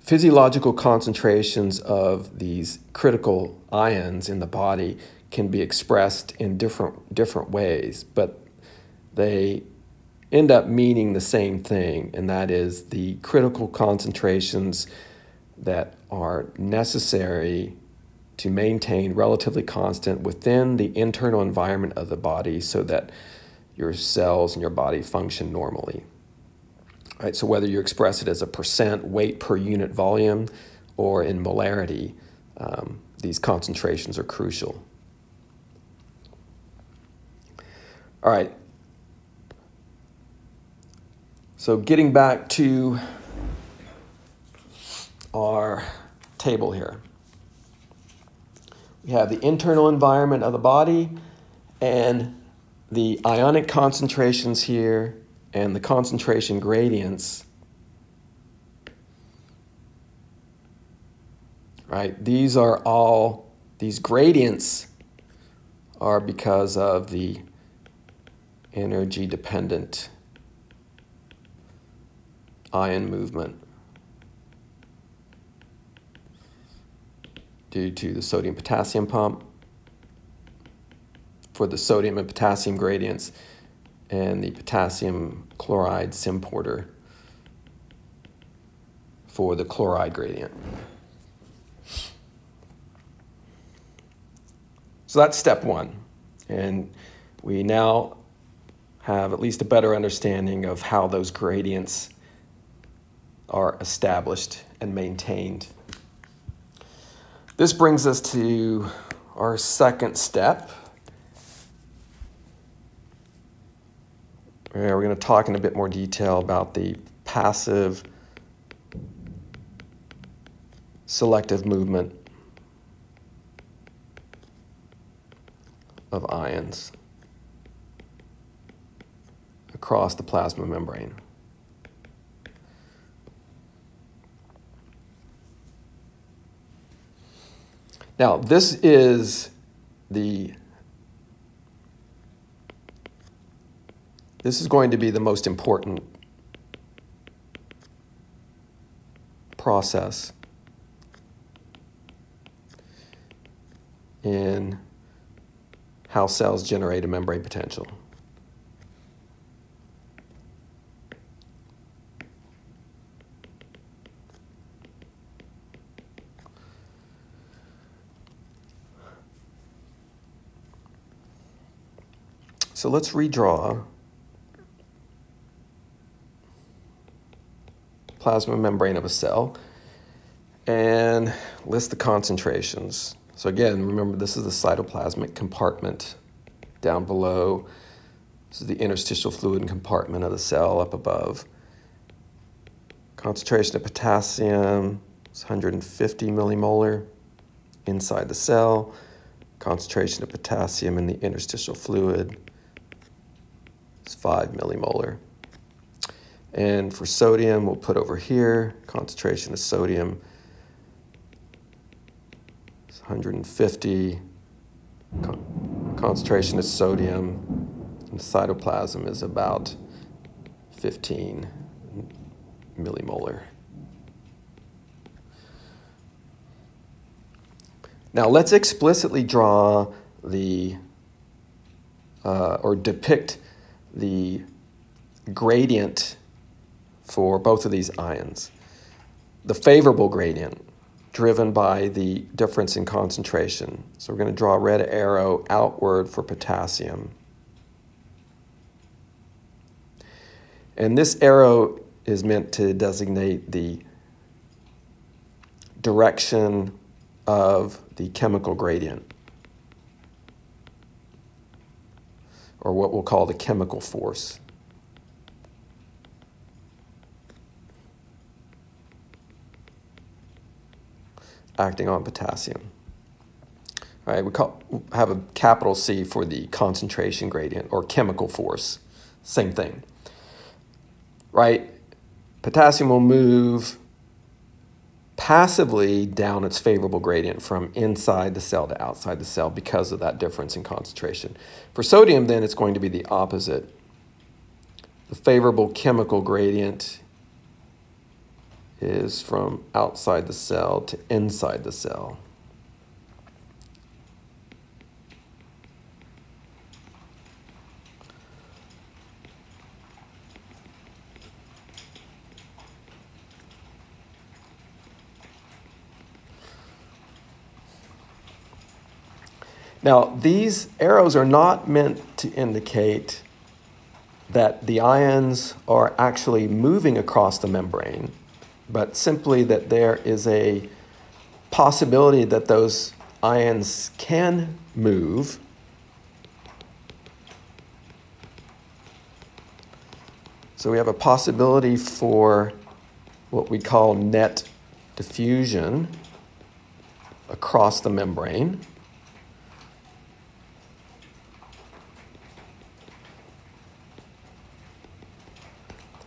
physiological concentrations of these critical ions in the body can be expressed in different different ways, but they end up meaning the same thing, and that is the critical concentrations that are necessary to maintain relatively constant within the internal environment of the body so that your cells and your body function normally. Right, so whether you express it as a percent weight per unit volume or in molarity, um, these concentrations are crucial. All right. So getting back to our table here. We have the internal environment of the body and the ionic concentrations here and the concentration gradients. Right? These are all, these gradients are because of the energy dependent ion movement. due to the sodium potassium pump for the sodium and potassium gradients and the potassium chloride symporter for the chloride gradient. So that's step one. And we now have at least a better understanding of how those gradients are established and maintained this brings us to our second step. We're going to talk in a bit more detail about the passive selective movement of ions across the plasma membrane. Now, this is the this is going to be the most important process in how cells generate a membrane potential. So let's redraw plasma membrane of a cell and list the concentrations. So again, remember this is the cytoplasmic compartment down below. This is the interstitial fluid compartment of the cell up above. Concentration of potassium is 150 millimolar inside the cell. Concentration of potassium in the interstitial fluid is 5 millimolar. And for sodium, we'll put over here, concentration of sodium is 150. Con concentration of sodium in the cytoplasm is about 15 millimolar. Now let's explicitly draw the, uh, or depict the gradient for both of these ions. The favorable gradient driven by the difference in concentration. So we're going to draw a red arrow outward for potassium. And this arrow is meant to designate the direction of the chemical gradient. or what we'll call the chemical force. Acting on potassium. All right, we call, have a capital C for the concentration gradient or chemical force. Same thing. Right? potassium will move passively down its favorable gradient from inside the cell to outside the cell because of that difference in concentration. For sodium, then, it's going to be the opposite. The favorable chemical gradient is from outside the cell to inside the cell. Now, these arrows are not meant to indicate that the ions are actually moving across the membrane, but simply that there is a possibility that those ions can move. So we have a possibility for what we call net diffusion across the membrane.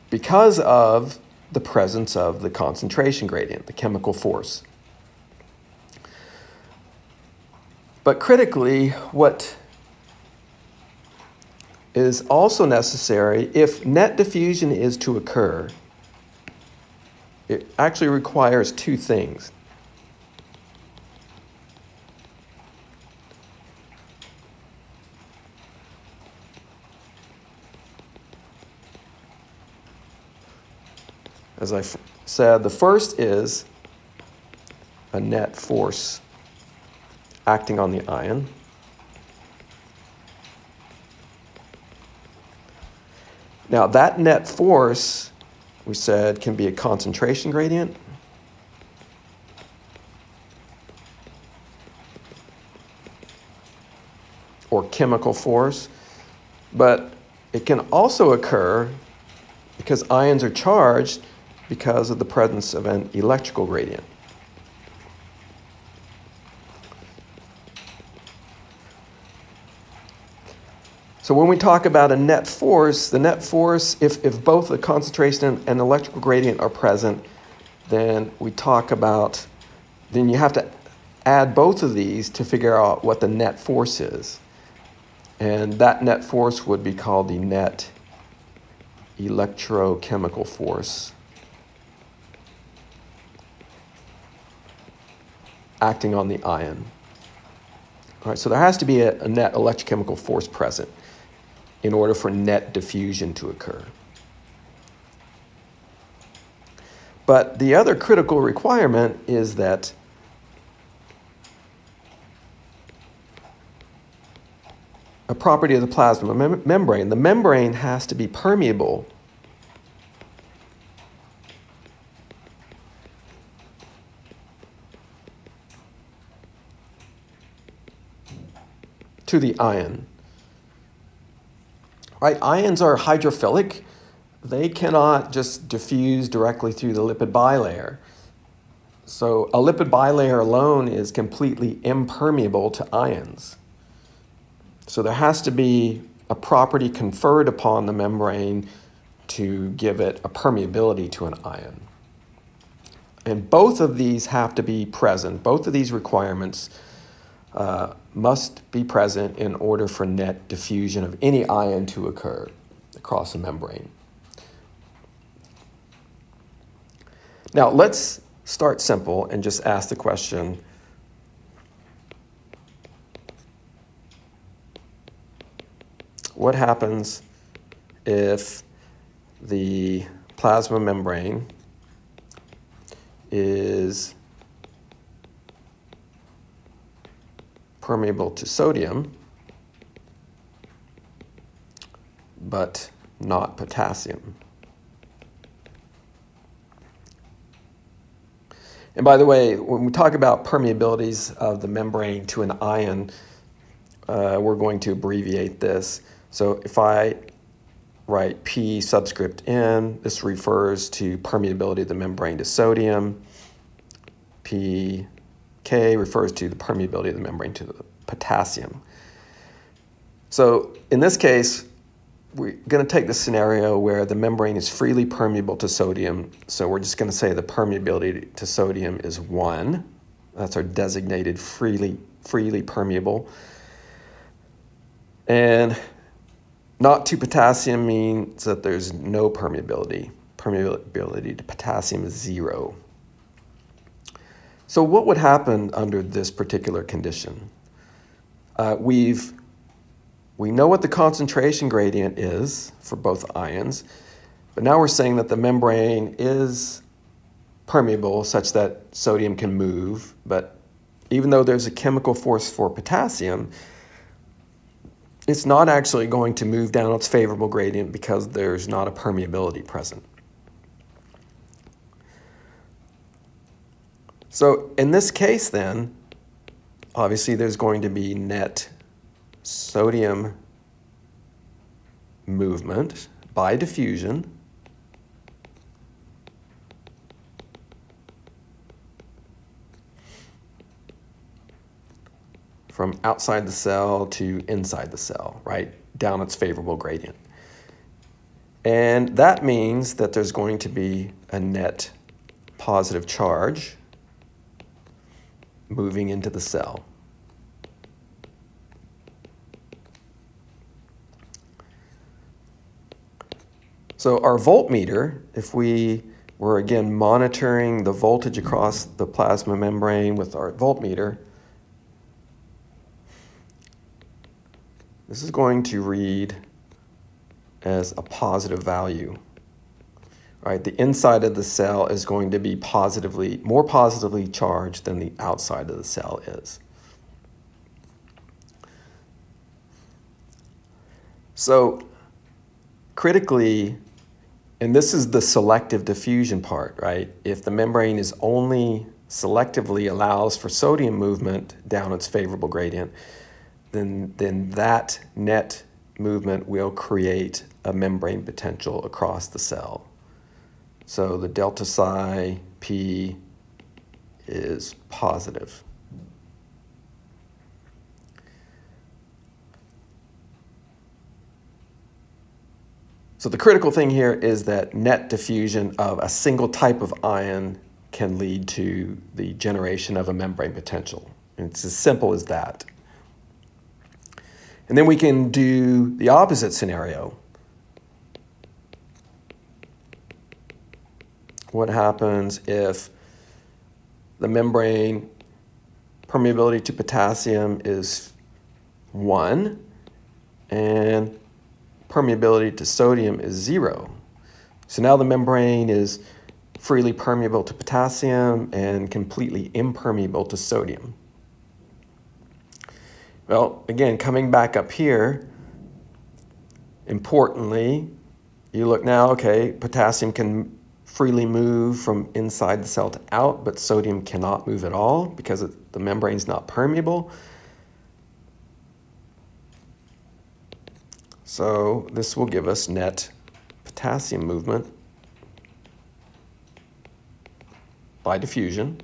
because of the presence of the concentration gradient, the chemical force. But critically, what is also necessary if net diffusion is to occur, it actually requires two things. As I said, the first is a net force acting on the ion. Now, that net force, we said, can be a concentration gradient. Or chemical force, but it can also occur because ions are charged because of the presence of an electrical gradient. So when we talk about a net force, the net force, if, if both the concentration and electrical gradient are present, then we talk about, then you have to add both of these to figure out what the net force is. And that net force would be called the net electrochemical force. Acting on the ion. All right, so there has to be a, a net electrochemical force present in order for net diffusion to occur. But the other critical requirement is that a property of the plasma mem- membrane, the membrane has to be permeable to the ion. Right? Ions are hydrophilic. They cannot just diffuse directly through the lipid bilayer. So a lipid bilayer alone is completely impermeable to ions. So there has to be a property conferred upon the membrane to give it a permeability to an ion. And both of these have to be present. Both of these requirements uh, must be present in order for net diffusion of any ion to occur across the membrane. Now, let's start simple and just ask the question what happens if the plasma membrane is permeable to sodium, but not potassium. And by the way, when we talk about permeabilities of the membrane to an ion, uh, we're going to abbreviate this. So if I write P subscript N, this refers to permeability of the membrane to sodium. P K refers to the permeability of the membrane to the potassium. So in this case, we're going to take the scenario where the membrane is freely permeable to sodium. So we're just going to say the permeability to sodium is 1. That's our designated freely, freely permeable. And not to potassium means that there's no permeability. Permeability to potassium is 0. So what would happen under this particular condition? Uh, we've we know what the concentration gradient is for both ions, but now we're saying that the membrane is permeable such that sodium can move, but even though there's a chemical force for potassium, it's not actually going to move down its favorable gradient because there's not a permeability present. So in this case then, obviously there's going to be net sodium movement by diffusion from outside the cell to inside the cell, right, down its favorable gradient. And that means that there's going to be a net positive charge moving into the cell. So our voltmeter, if we were again monitoring the voltage across the plasma membrane with our voltmeter, this is going to read as a positive value. Right, the inside of the cell is going to be positively, more positively charged than the outside of the cell is. So critically, and this is the selective diffusion part, right? If the membrane is only selectively allows for sodium movement down its favorable gradient, then, then that net movement will create a membrane potential across the cell. So the delta psi P is positive. So the critical thing here is that net diffusion of a single type of ion can lead to the generation of a membrane potential. And it's as simple as that. And then we can do the opposite scenario. What happens if the membrane permeability to potassium is 1 and permeability to sodium is zero. So now the membrane is freely permeable to potassium and completely impermeable to sodium. Well, again, coming back up here, importantly, you look now, okay, potassium can freely move from inside the cell to out, but sodium cannot move at all because it, the membrane's not permeable. So this will give us net potassium movement by diffusion.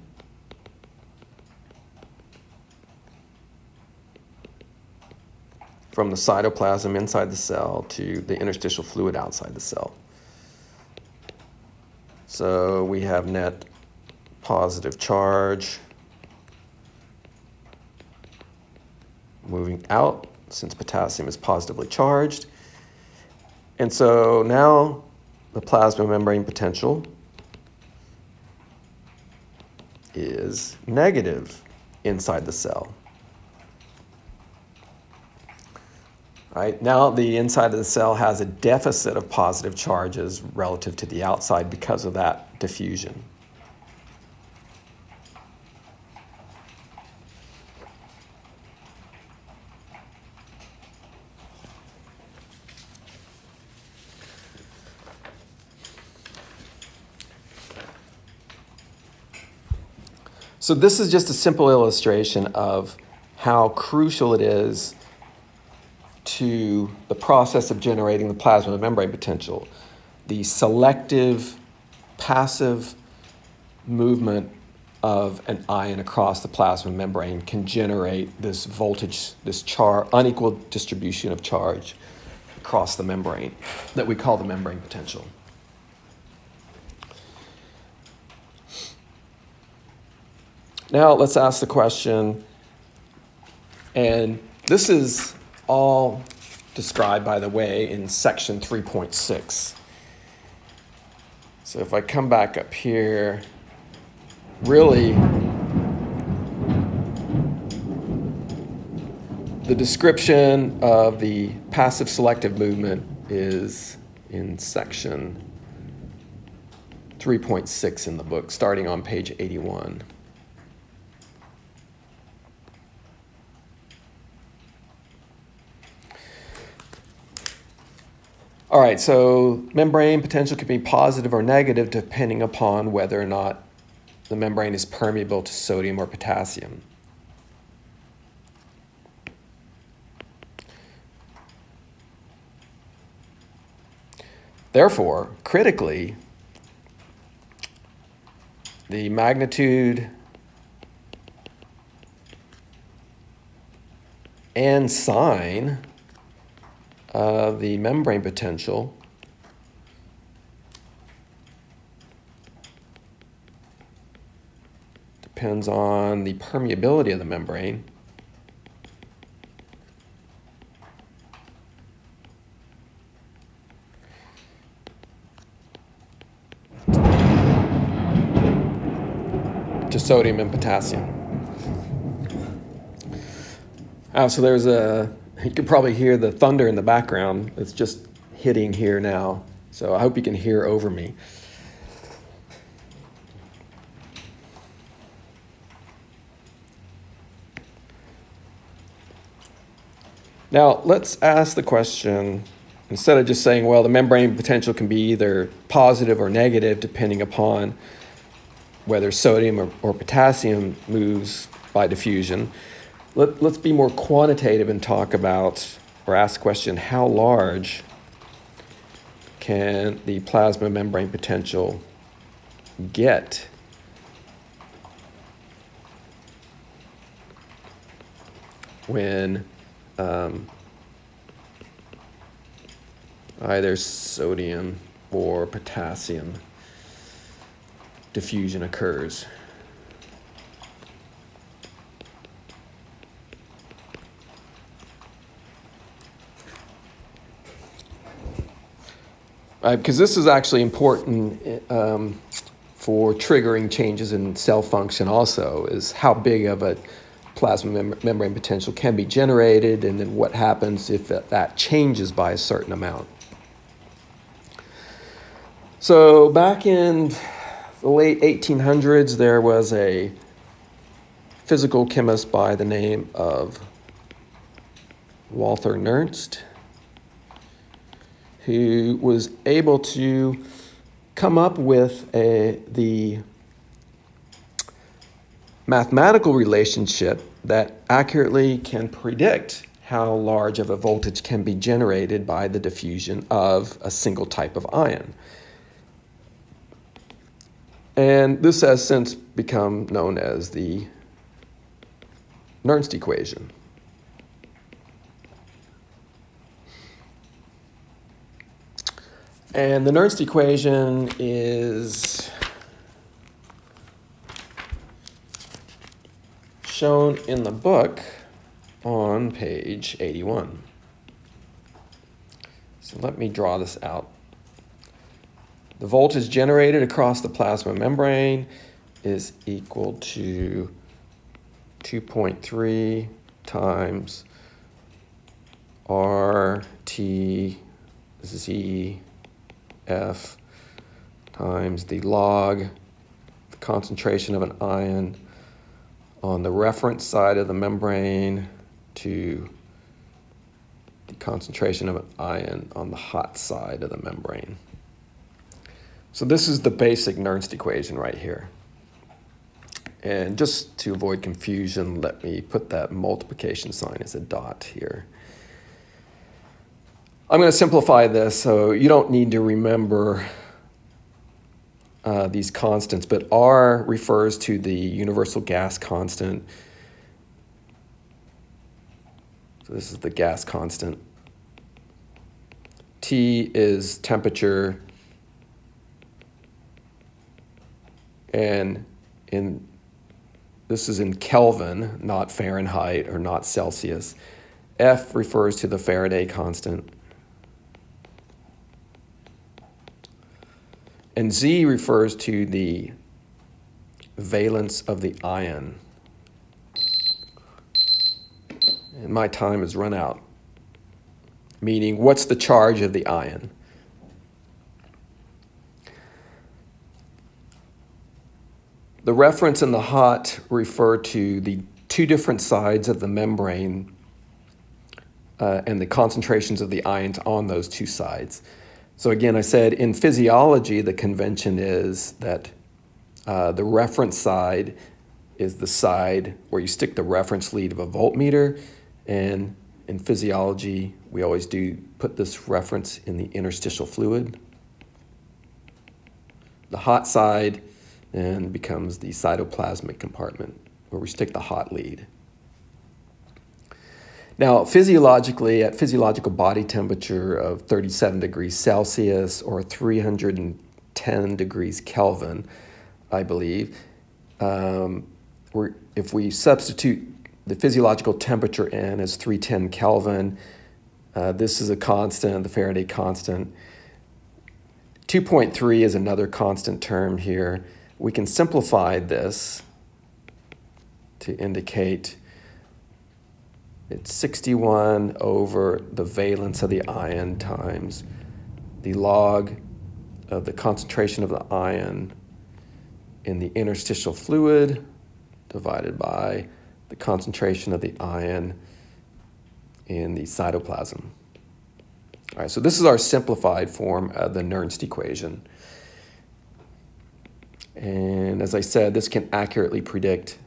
from the cytoplasm inside the cell to the interstitial fluid outside the cell. So we have net positive charge moving out since potassium is positively charged. And so now the plasma membrane potential is negative inside the cell. Right? Now the inside of the cell has a deficit of positive charges relative to the outside because of that diffusion. So this is just a simple illustration of how crucial it is to the process of generating the plasma membrane potential. The selective, passive movement of an ion across the plasma membrane can generate this voltage, this char, unequal distribution of charge across the membrane that we call the membrane potential. Now let's ask the question, and this is all described, by the way, in section 3.6. So if I come back up here, really, the description of the passive selective movement is in section 3.6 in the book, starting on page 81. All right, so membrane potential can be positive or negative depending upon whether or not the membrane is permeable to sodium or potassium. Therefore, critically, the magnitude and sign uh, the membrane potential depends on the permeability of the membrane. to sodium and potassium. Oh, so there's a you can probably hear the thunder in the background. It's just hitting here now. So I hope you can hear over me. Now, let's ask the question instead of just saying, well, the membrane potential can be either positive or negative depending upon whether sodium or, or potassium moves by diffusion. Let, let's be more quantitative and talk about or ask question how large can the plasma membrane potential get? When um, either sodium or potassium diffusion occurs. Because uh, this is actually important um, for triggering changes in cell function also is how big of a plasma mem membrane potential can be generated and then what happens if that, that changes by a certain amount. So back in the late 1800s, there was a physical chemist by the name of Walther Nernst who was able to come up with a, the mathematical relationship that accurately can predict how large of a voltage can be generated by the diffusion of a single type of ion. And this has since become known as the Nernst equation. And the Nernst equation is shown in the book on page 81. So let me draw this out. The voltage generated across the plasma membrane is equal to 2.3 times RT F times the log, the concentration of an ion on the reference side of the membrane to the concentration of an ion on the hot side of the membrane. So this is the basic Nernst equation right here. And just to avoid confusion, let me put that multiplication sign as a dot here. I'm going to simplify this so you don't need to remember uh, these constants, but R refers to the universal gas constant. So this is the gas constant. T is temperature, and in this is in Kelvin, not Fahrenheit or not Celsius. F refers to the Faraday constant. And Z refers to the valence of the ion. And my time has run out, meaning what's the charge of the ion? The reference and the hot refer to the two different sides of the membrane uh, and the concentrations of the ions on those two sides. So again, I said in physiology, the convention is that uh, the reference side is the side where you stick the reference lead of a voltmeter, and in physiology, we always do put this reference in the interstitial fluid. The hot side then becomes the cytoplasmic compartment where we stick the hot lead. Now, physiologically, at physiological body temperature of 37 degrees Celsius or 310 degrees Kelvin, I believe, um, if we substitute the physiological temperature in as 310 Kelvin, uh, this is a constant, the Faraday constant. 2.3 is another constant term here. We can simplify this to indicate it's 61 over the valence of the ion times the log of the concentration of the ion in the interstitial fluid divided by the concentration of the ion in the cytoplasm. All right, so this is our simplified form of the Nernst equation. And as I said, this can accurately predict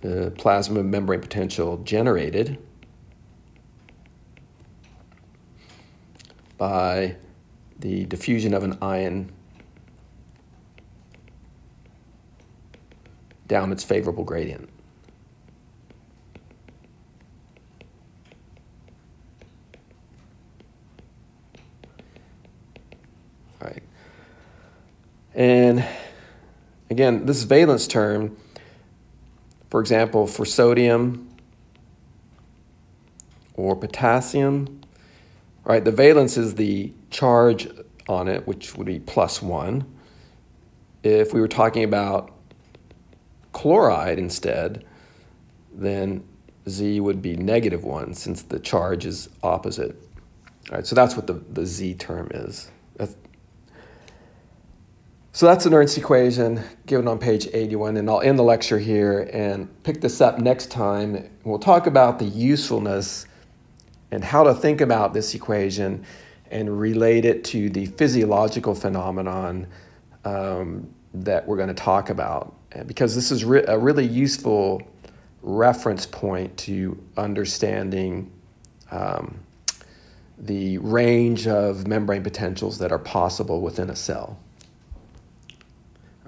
the plasma membrane potential generated by the diffusion of an ion down its favorable gradient. Right. And again, this valence term for example, for sodium or potassium, right, the valence is the charge on it, which would be plus one. If we were talking about chloride instead, then Z would be negative one since the charge is opposite. All right, so that's what the, the Z term is. That's, so that's the Nernst equation given on page 81, and I'll end the lecture here and pick this up next time. We'll talk about the usefulness and how to think about this equation and relate it to the physiological phenomenon um, that we're going to talk about. Because this is re a really useful reference point to understanding um, the range of membrane potentials that are possible within a cell.